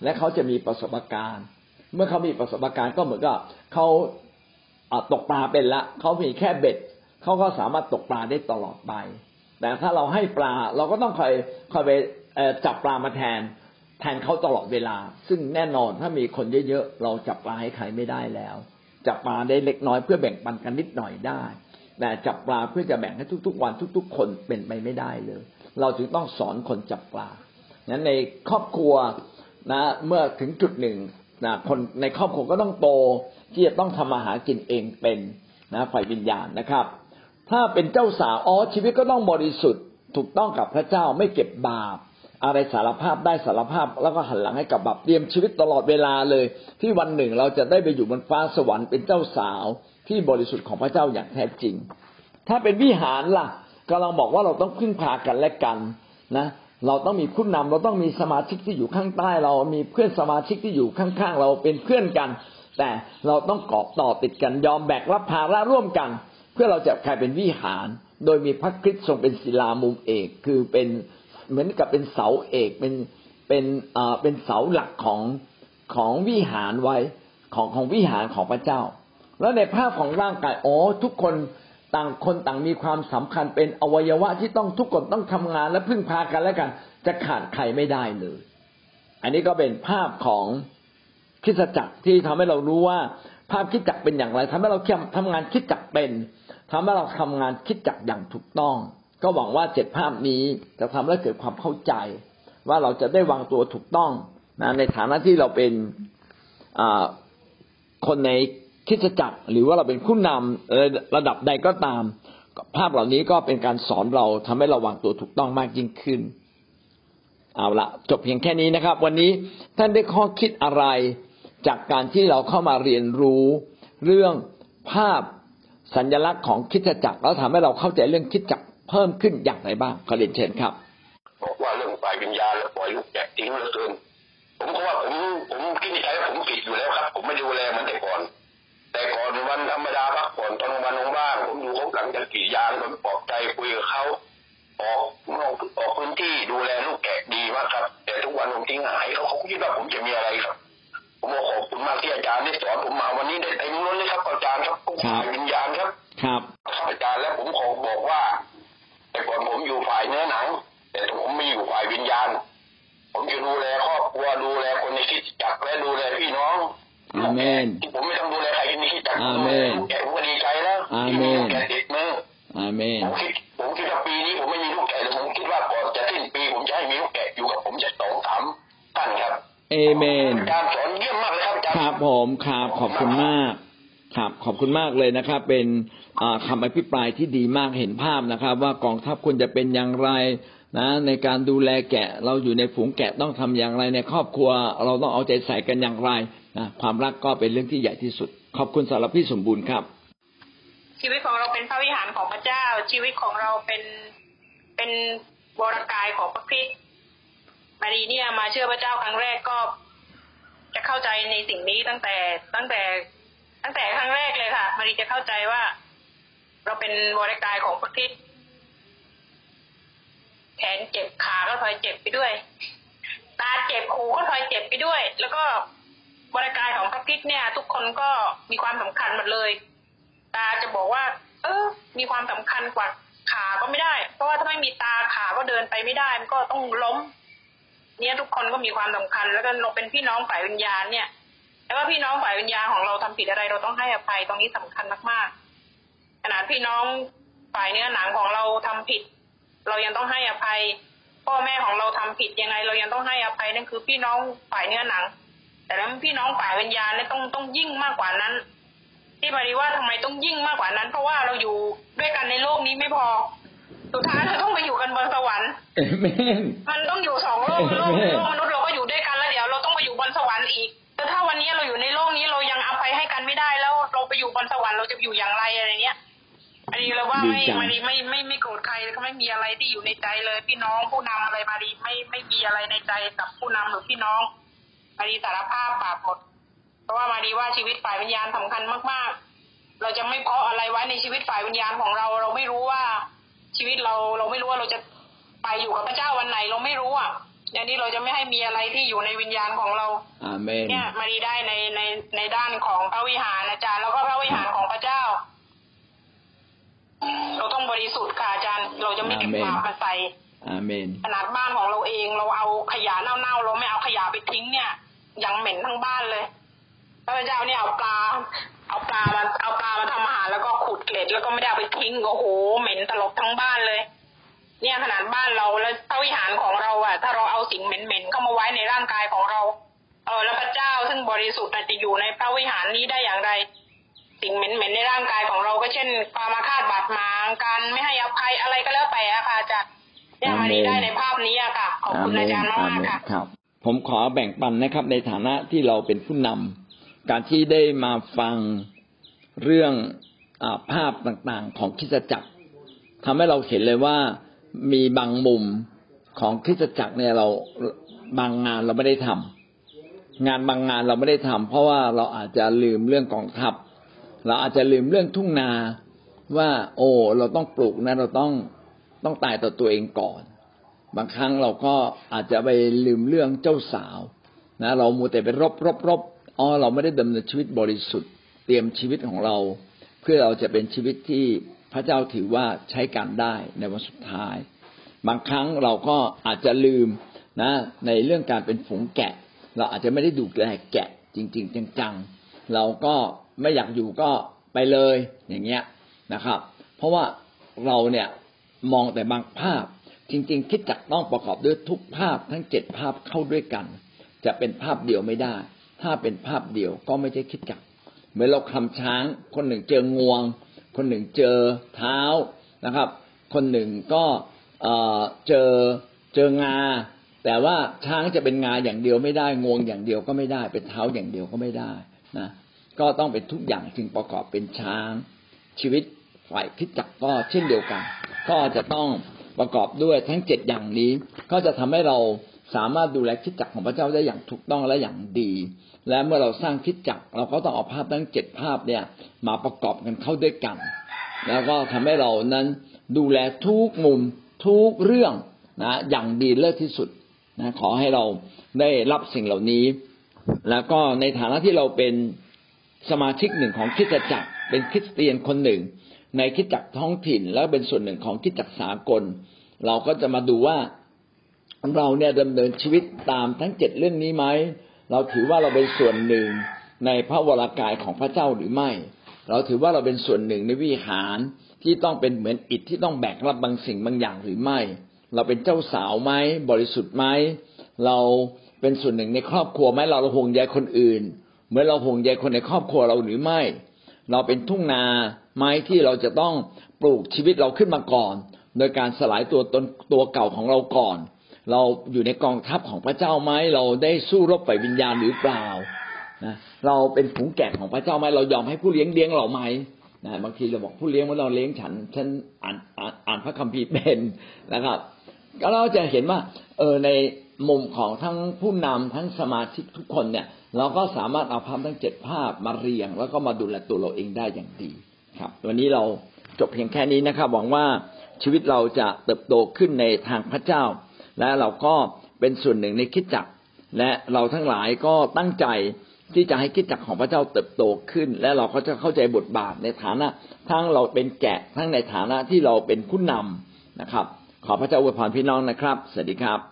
และเขาจะมีประสบการณ์ เมื่อเขามีประสบการณ์ก็เหมือนกับเขา ตกปลาเป็นละเขามีแค่เบ็ดเขาก็สามารถตกปลาได้ตลอดไป แต่ถ้าเราให้ปลาเราก็ต้องคอยคอยไปจับปลามาแทน แทนเขาตลอดเวลา ซึ่งแน่นอนถ้ามีคนเยอะๆเราจับปลาให้ใครไม่ได้แล้ว จับปลาได้เล็กน้อยเพื่อแบ่งปันกันนิดหน่อยได้แต่จับปลาเพื่อจะแบ่งให้ทุกๆ วันทุก ๆ คนเป็นไปไม่ได้เลย เราจึงต้องสอนคนจับปลานั้นในครอบครัวนะเมื่อถึงจุดหนึ่ง นะคนในครอบครัวก็ต้องโตที่จะต้องทำมาหากินเองเป็นนะฝ่ายวิญญาณนะครับ ถ้าเป็นเจ้าสาวอ๋อชีวิตก็ต้องบริสุทธิ์ ถูกต้องกับพระเจ้าไม่เก็บบาป อะไรสารภาพได้สารภาพ แล้วก็หันหลังให้กับบาปเตรียมชีวิตตลอดเวลาเลย ที่วันหนึ่งเราจะได้ไปอยู่บนฟ้าสวรรค์เป็นเจ้าสาวที่บริสุทธิ์ของพระเจ้าอย่างแท้จริง ถ้าเป็นวิหารล่ะกำลังบอกว่าเราต้องพึ่งพากันและกันนะ เราต้องมีผู้นำเราต้องมีสมาชิกที่อยู่ข้างใต้ เรามีเพื่อนสมาชิกที่อยู่ข้างๆ เราเป็นเพื่อนกัน แต่เราต้องเกาะต่อติดกันยอมแบกรับภาระร่วมกัน เพื่อเราจะกลายเป็นวิหาร โดยมีพระคริสต์ทรงเป็นศิลามุมเอก คือเป็นเหมือนกับเป็นเสาเอกเป็นเป็นอ่าเป็นเสาหลักของของวิหารไว้ของของวิหารของพระเจ้า แล้วในภาพของร่างกายอ๋อทุกคน ต่างคนต่างมีความสำคัญเป็นอวัยวะที่ต้องทุกคนต้องทำงานและพึ่งพากันและกัน จะขาดใครไม่ได้เลย อันนี้ก็เป็นภาพของคิดจักรที่ทำให้เรารู้ว่า ภาพคิดจักรเป็นอย่างไรทำให้เราทำงานคิดจักรเป็นทำให้เราทำงานคิดจักรอย่างถูกต้อง ก็หวังว่าเจ็ดภาพนี้จะทำให้เกิดความเข้าใจ ว่าเราจะได้วางตัวถูกต้องนะในฐานะที่เราเป็นคนใน คิดจักรหรือว่าเราเป็นผู้นำระดับใดก็ตาม ภาพเหล่านี้ก็เป็นการสอนเราทำให้เราวางตัวถูกต้องมากยิ่งขึ้น เอาละจบเพียงแค่นี้นะครับ วันนี้ท่านได้ข้อคิดอะไรจากการที่เราเข้ามาเรียนรู้เรื่องภาพสัญลักษณ์ของคิดจักรแล้วทำให้เราเข้าใจเรื่องคิดจักรเพิ่มขึ้นอย่างไรบ้างขอเรียนเชิญครับบอกว่าเรื่องฝ่ายวิญญาณแล้วปล่อยลูกแกะทิ้งเลือเกินผมก็ว่าผมผมคิดในใจว่าผมผิดอยู่แล้วครับ ผมไม่ดูแลมือนแต่ก่อน แต่ก่อนวันธรรมดาพักผ่อนตอนวันว่างผมอยู่เขาหลังจากกี่ยางผมปลอบใจคุยกับเขาออกนอกออกพื้นที่ดูแลลูกแกะดีมากครับ แต่ทุกวันผมทิ้งหายเขาเขาคิดว่าผมจะมีอะไรครับ ผมขอบคุณมากที่อาจารย์ได้สอนผมมาวันนี้ได้เต็มล้นเลยครับอาจารย์ครับฝ่ายวิญญาณครับ ครับอาจารย์แล้วผมขอบอกว่า แต่ก่อนผมอยู่ฝ่ายเนื้อหนัง แต่ผมไม่อยู่ฝ่ายวิญญาณ ผมจะดูแลครอบครัวดูแลคนในคิดจักและดูแลพี่น้อง อาเมนที่ผมไม่ต้องดูแลใครในคิดจักอาเมนแกผมก็ดีใจแล้วที่มีแกติดมืออาเมนผมคิดผมคิดว่าปีนี้ผมไม่มีลูกแกะเลยผมคิดว่าก่อนจะสิ้นปีผมจะให้มีลูกแกะอยู่กับผมจะสองสามท่านครับเอเมนการสอนเยี่ยมมากเลยครับครับผมครับขอบคุณมากครับขอบคุณมากเลยนะครับ เป็นคำอภิปรายที่ดีมากเห็นภาพนะครับ ว่ากองทัพควรจะเป็นอย่างไร นะในการดูแลแกะเราอยู่ในฝูงแกะต้องทำอย่างไรในครอบครัว เราต้องเอาใจใส่กันอย่างไรนะความรักก็เป็นเรื่องที่ใหญ่ที่สุด ขอบคุณสำหรับพี่สมบูรณ์ครับ ชีวิตของเราเป็นพระวิหารของพระเจ้า ชีวิตของเราเป็นเป็นวรกายของพระคริสต์มารีเนี่ยมาเชื่อพระเจ้าครั้งแรกก็ จะเข้าใจในสิ่งนี้ตั้งแต่ตั้งแต่ ตั้งแต่ครั้งแรกเลยค่ะ มารีจะเข้าใจว่า เราเป็นบรกายของพระคิด แขนเจ็บขาก็พลอยเจ็บไปด้วย ตาเจ็บหูก็พลอยเจ็บไปด้วย แล้วก็บริการของพระคริสต์เนี่ย ทุกคนก็มีความสำคัญหมดเลย ตาจะบอกว่า เออ มีความสำคัญกว่าขาก็ไม่ได้ เพราะว่าถ้าไม่มีตาขาก็เดินไปไม่ได้ มันก็ต้องล้ม เนี่ยทุกคนก็มีความสำคัญ แล้วก็เราเป็นพี่น้องฝ่ายวิญญาณเนี่ย แล้วก็พี่น้องฝ่ายวิญญาณของเราทำผิดอะไรเราต้องให้อภัยตรงนี้สำคัญมากๆขนาดพี่น้องฝ่ายเนื้อหนังของเราทำผิด เรายังต้องให้อภัย พ่อแม่ของเราทำผิดยังไง เรายังต้องให้อภัยนั่นคือพี่น้องฝ่ายเนื้อหนัง แต่แล้วพี่น้องฝ่ายวิญญาณเนี่ยต้องต้องยิ่งมากกว่านั้น ที่มารีว่าทำไมต้องยิ่งมากกว่านั้น เพราะว่าเราอยู่ด้วยกันในโลกนี้ไม่พอ สุดท้ายเราต้องไปอยู่กันบนสวรรค์เอเมนมันต้องอยู่สองโลกโลกเออโลกมนุษย์เราก็อยู่ด้วยกันแล้วเดี๋ยวเราต้องไปอยู่บนสวรรค์อีกแต่ถ้าวันนี้เราอยู่ในโลกนี้เรายังอภัยให้กันไม่ได้แล้ว เราไปอยู่บนสวรรค์เราจะอยู่อย่างไรอะไรเนี้ย อันนี้เราว่าไม่ดีจังมารีไม่ไม่ไม่โกรธใครแล้วก็ไม่มีอะไรที่อยู่ในใจเลยพี่น้องผู้นำอะไรมารีไม่ไม่มีอะไรในใจกับผู้นำหรือพี่น้องมารีสารภาพบาปหมด เพราะว่ามารีว่าชีวิตฝ่ายวิญญาณสำคัญมาก ๆ เราจะไม่เพาะอะไรไว้ในชีวิตฝ่ายวิญญาณของเรา เราไม่รู้ว่าชีวิตเราเราไม่รู้ว่าเราจะไปอยู่กับพระเจ้าวันไหนเราไม่รู้อะอย่างนี้เราจะไม่ให้มีอะไรที่อยู่ในวิญญาณของเราอาเมนเนี่ยมารีได้ในในในด้านของพระวิหารอาจารย์แล้วก็พระวิหารของพระเจ้า เราต้องบริสุทธิ์ค่ะอาจารย์ เราจะไม่เก็บอาเมนบาปมาใส่อาเมนขนาดบ้านของเราเองเราเอาขยะเน่าๆเราไม่เอาขยะไปทิ้งเนี่ย ยังเหม็นทั้งบ้านเลยพระเจ้าเนี่ยเอาปลา เอาปลามาเอาปลามาทำอาหารแล้วก็ขุดเกล็ดแล้วก็ไม่ได้เอาไปทิ้งโอ้โหเหม็นตลบทั้งบ้านเลย เนี่ยขนาดบ้านเราแล้วพระวิหารของเราอะถ้าเราเอาสิ่งเหม็นๆเข้ามาไว้ในร่างกายของเรา เออแล้วพระเจ้าซึ่งบริสุทธิ์น่ะจะอยู่ในพระวิหารนี้ได้อย่างไร สิ่งเหม็นๆในร่างกายของเราก็เช่นความมาคาดบาดหมางการไม่ให้อภัยอะไรก็แล้วแต่อะค่ะอาจารย์เนี่ยมาดีได้ในภาพนี้อะค่ะขอบคุณอาจารย์มากๆค่ะครับ ผมขอแบ่งปันนะครับ ในฐานะที่เราเป็นผู้นำการที่ได้มาฟังเรื่องอาภาพต่างๆ ของคริสตจักรทำให้เราเห็นเลยว่ามีบางมุมของคริสตจักรเนี่ยเราบางงานเราไม่ได้ทำงานบางงานเราไม่ได้ทำเพราะว่าเราอาจจะลืมเรื่องกองทัพ เราอาจจะลืมเรื่องทุ่งนาว่า โอ้ เราต้องปลูกนะเราต้องต้องตายต่อตัวเองก่อน บางครั้งเราก็อาจจะไปลืมเรื่องเจ้าสาวนะ เรามัวแต่ไปรบรบรบอ๋อเราไม่ได้ดำเนินชีวิตบริสุทธิ์ เตรียมชีวิตของเรา เพื่อเราจะเป็นชีวิตที่พระเจ้าถือว่าใช้การได้ในวันสุดท้าย บางครั้งเราก็อาจจะลืมนะ ในเรื่องการเป็นฝูงแกะ เราอาจจะไม่ได้ดูแลแกะจริง ๆ จังๆเราก็ ไม่อยากอยู่ก็ไปเลยอย่างเงี้ยนะครับ เพราะว่าเราเนี่ยมองแต่บางภาพ จริง ๆ คิดจักต้องประกอบด้วยทุกภาพทั้งเจ็ดภาพเข้าด้วยกัน จะเป็นภาพเดียวไม่ได้ ถ้าเป็นภาพเดียวก็ไม่ใช่คิดจักเหมือนเราคำช้าง คนหนึ่งเจองวง คนหนึ่งเจอเท้านะครับ คนหนึ่งก็เออเจอเจองา แต่ว่าช้างจะเป็นงาอย่างเดียวไม่ได้งวงอย่างเดียวก็ไม่ได้ เป็นเท้าอย่างเดียวก็ไม่ได้นะ ก็ต้องเป็นทุกอย่างจึงประกอบเป็นช้าง ชีวิตฝ่ายคิดจักก็เช่นเดียวกัน ก็จะต้องประกอบด้วยทั้งเจ็ดอย่างนี้ ก็จะทำให้เราสามารถดูแลคิดจักของพระเจ้าได้อย่างถูกต้องและอย่างดี และเมื่อเราสร้างคิดจักเราก็ต้องเอาภาพทั้งเจ็ดภาพเนี่ยมาประกอบกันเข้าด้วยกัน แล้วก็ทำให้เรานั้นดูแลทุกมุมทุกเรื่องนะอย่างดีเลิศที่สุดนะขอให้เราได้รับสิ่งเหล่านี้ แล้วก็ในฐานะที่เราเป็น สมาชิกหนึ่งของคริสตจักรเป็นคริสเตียนคนหนึ่ง ในคริสตจักรท้องถิ่น แล้วเป็นส่วนหนึ่งของคริสตจักรสากล เราก็จะมาดูว่าเราเนี่ยดำเนินชีวิตตามทั้งเจ็ดเรื่องนี้ไหมเราถือว่าเราเป็นส่วนหนึ่งในพระวรากายของพระเจ้าหรือไม่ เราถือว่าเราเป็นส่วนหนึ่งในวิหารที่ต้องเป็นเหมือนอิฐที่ต้องแบกรับบางสิ่งบางอย่างหรือไม่ เราเป็นเจ้าสาวไหมบริสุทธิ์ไหมเราเป็นส่วนหนึ่งในครอบครัวไหมเราห่วงใยคนอื่น เหมือนเราห่วงใยคนในครอบครัวเราหรือไม่ เราเป็นทุ่งนาไม้ที่เราจะต้องปลูกชีวิตเราขึ้นมาก่อน โดยการสลายตัวตนตัวเก่าของเราก่อน เราอยู่ในกองทัพของพระเจ้าไหมเราได้สู้รบไปวิญญาณหรือเปล่านะเราเป็นฝูงแกะของพระเจ้าไหมเรายอมให้ผู้เลี้ยงเลี้ยงเราไหมนะบางทีเราบอกผู้เลี้ยงว่าเราเลี้ยงฉันฉันอ่านอ่านอ่านพระคัมภีร์เป็นนะครับ ก็เราจะเห็นว่า เออในมุมของทั้งผู้นำทั้งสมาชิกทุกคนเนี่ย เราก็สามารถเอาภาพทั้งเจ็ดภาพมาเรียง แล้วก็มาดูแลตัวเราเองได้อย่างดีครับ วันนี้เราจบเพียงแค่นี้นะครับหวังว่าชีวิตเราจะเติบโตขึ้นในทางพระเจ้า และเราก็เป็นส่วนหนึ่งในคิดจักร และเราทั้งหลายก็ตั้งใจที่จะให้คิดจักรของพระเจ้าเติบโตขึ้น และเราก็จะเข้าใจบทบาทในฐานะ ทั้งเราเป็นแกะทั้งในฐานะที่เราเป็นผู้นำนะครับ ขอพระเจ้าอวยพรพี่น้องนะครับสวัสดีครับ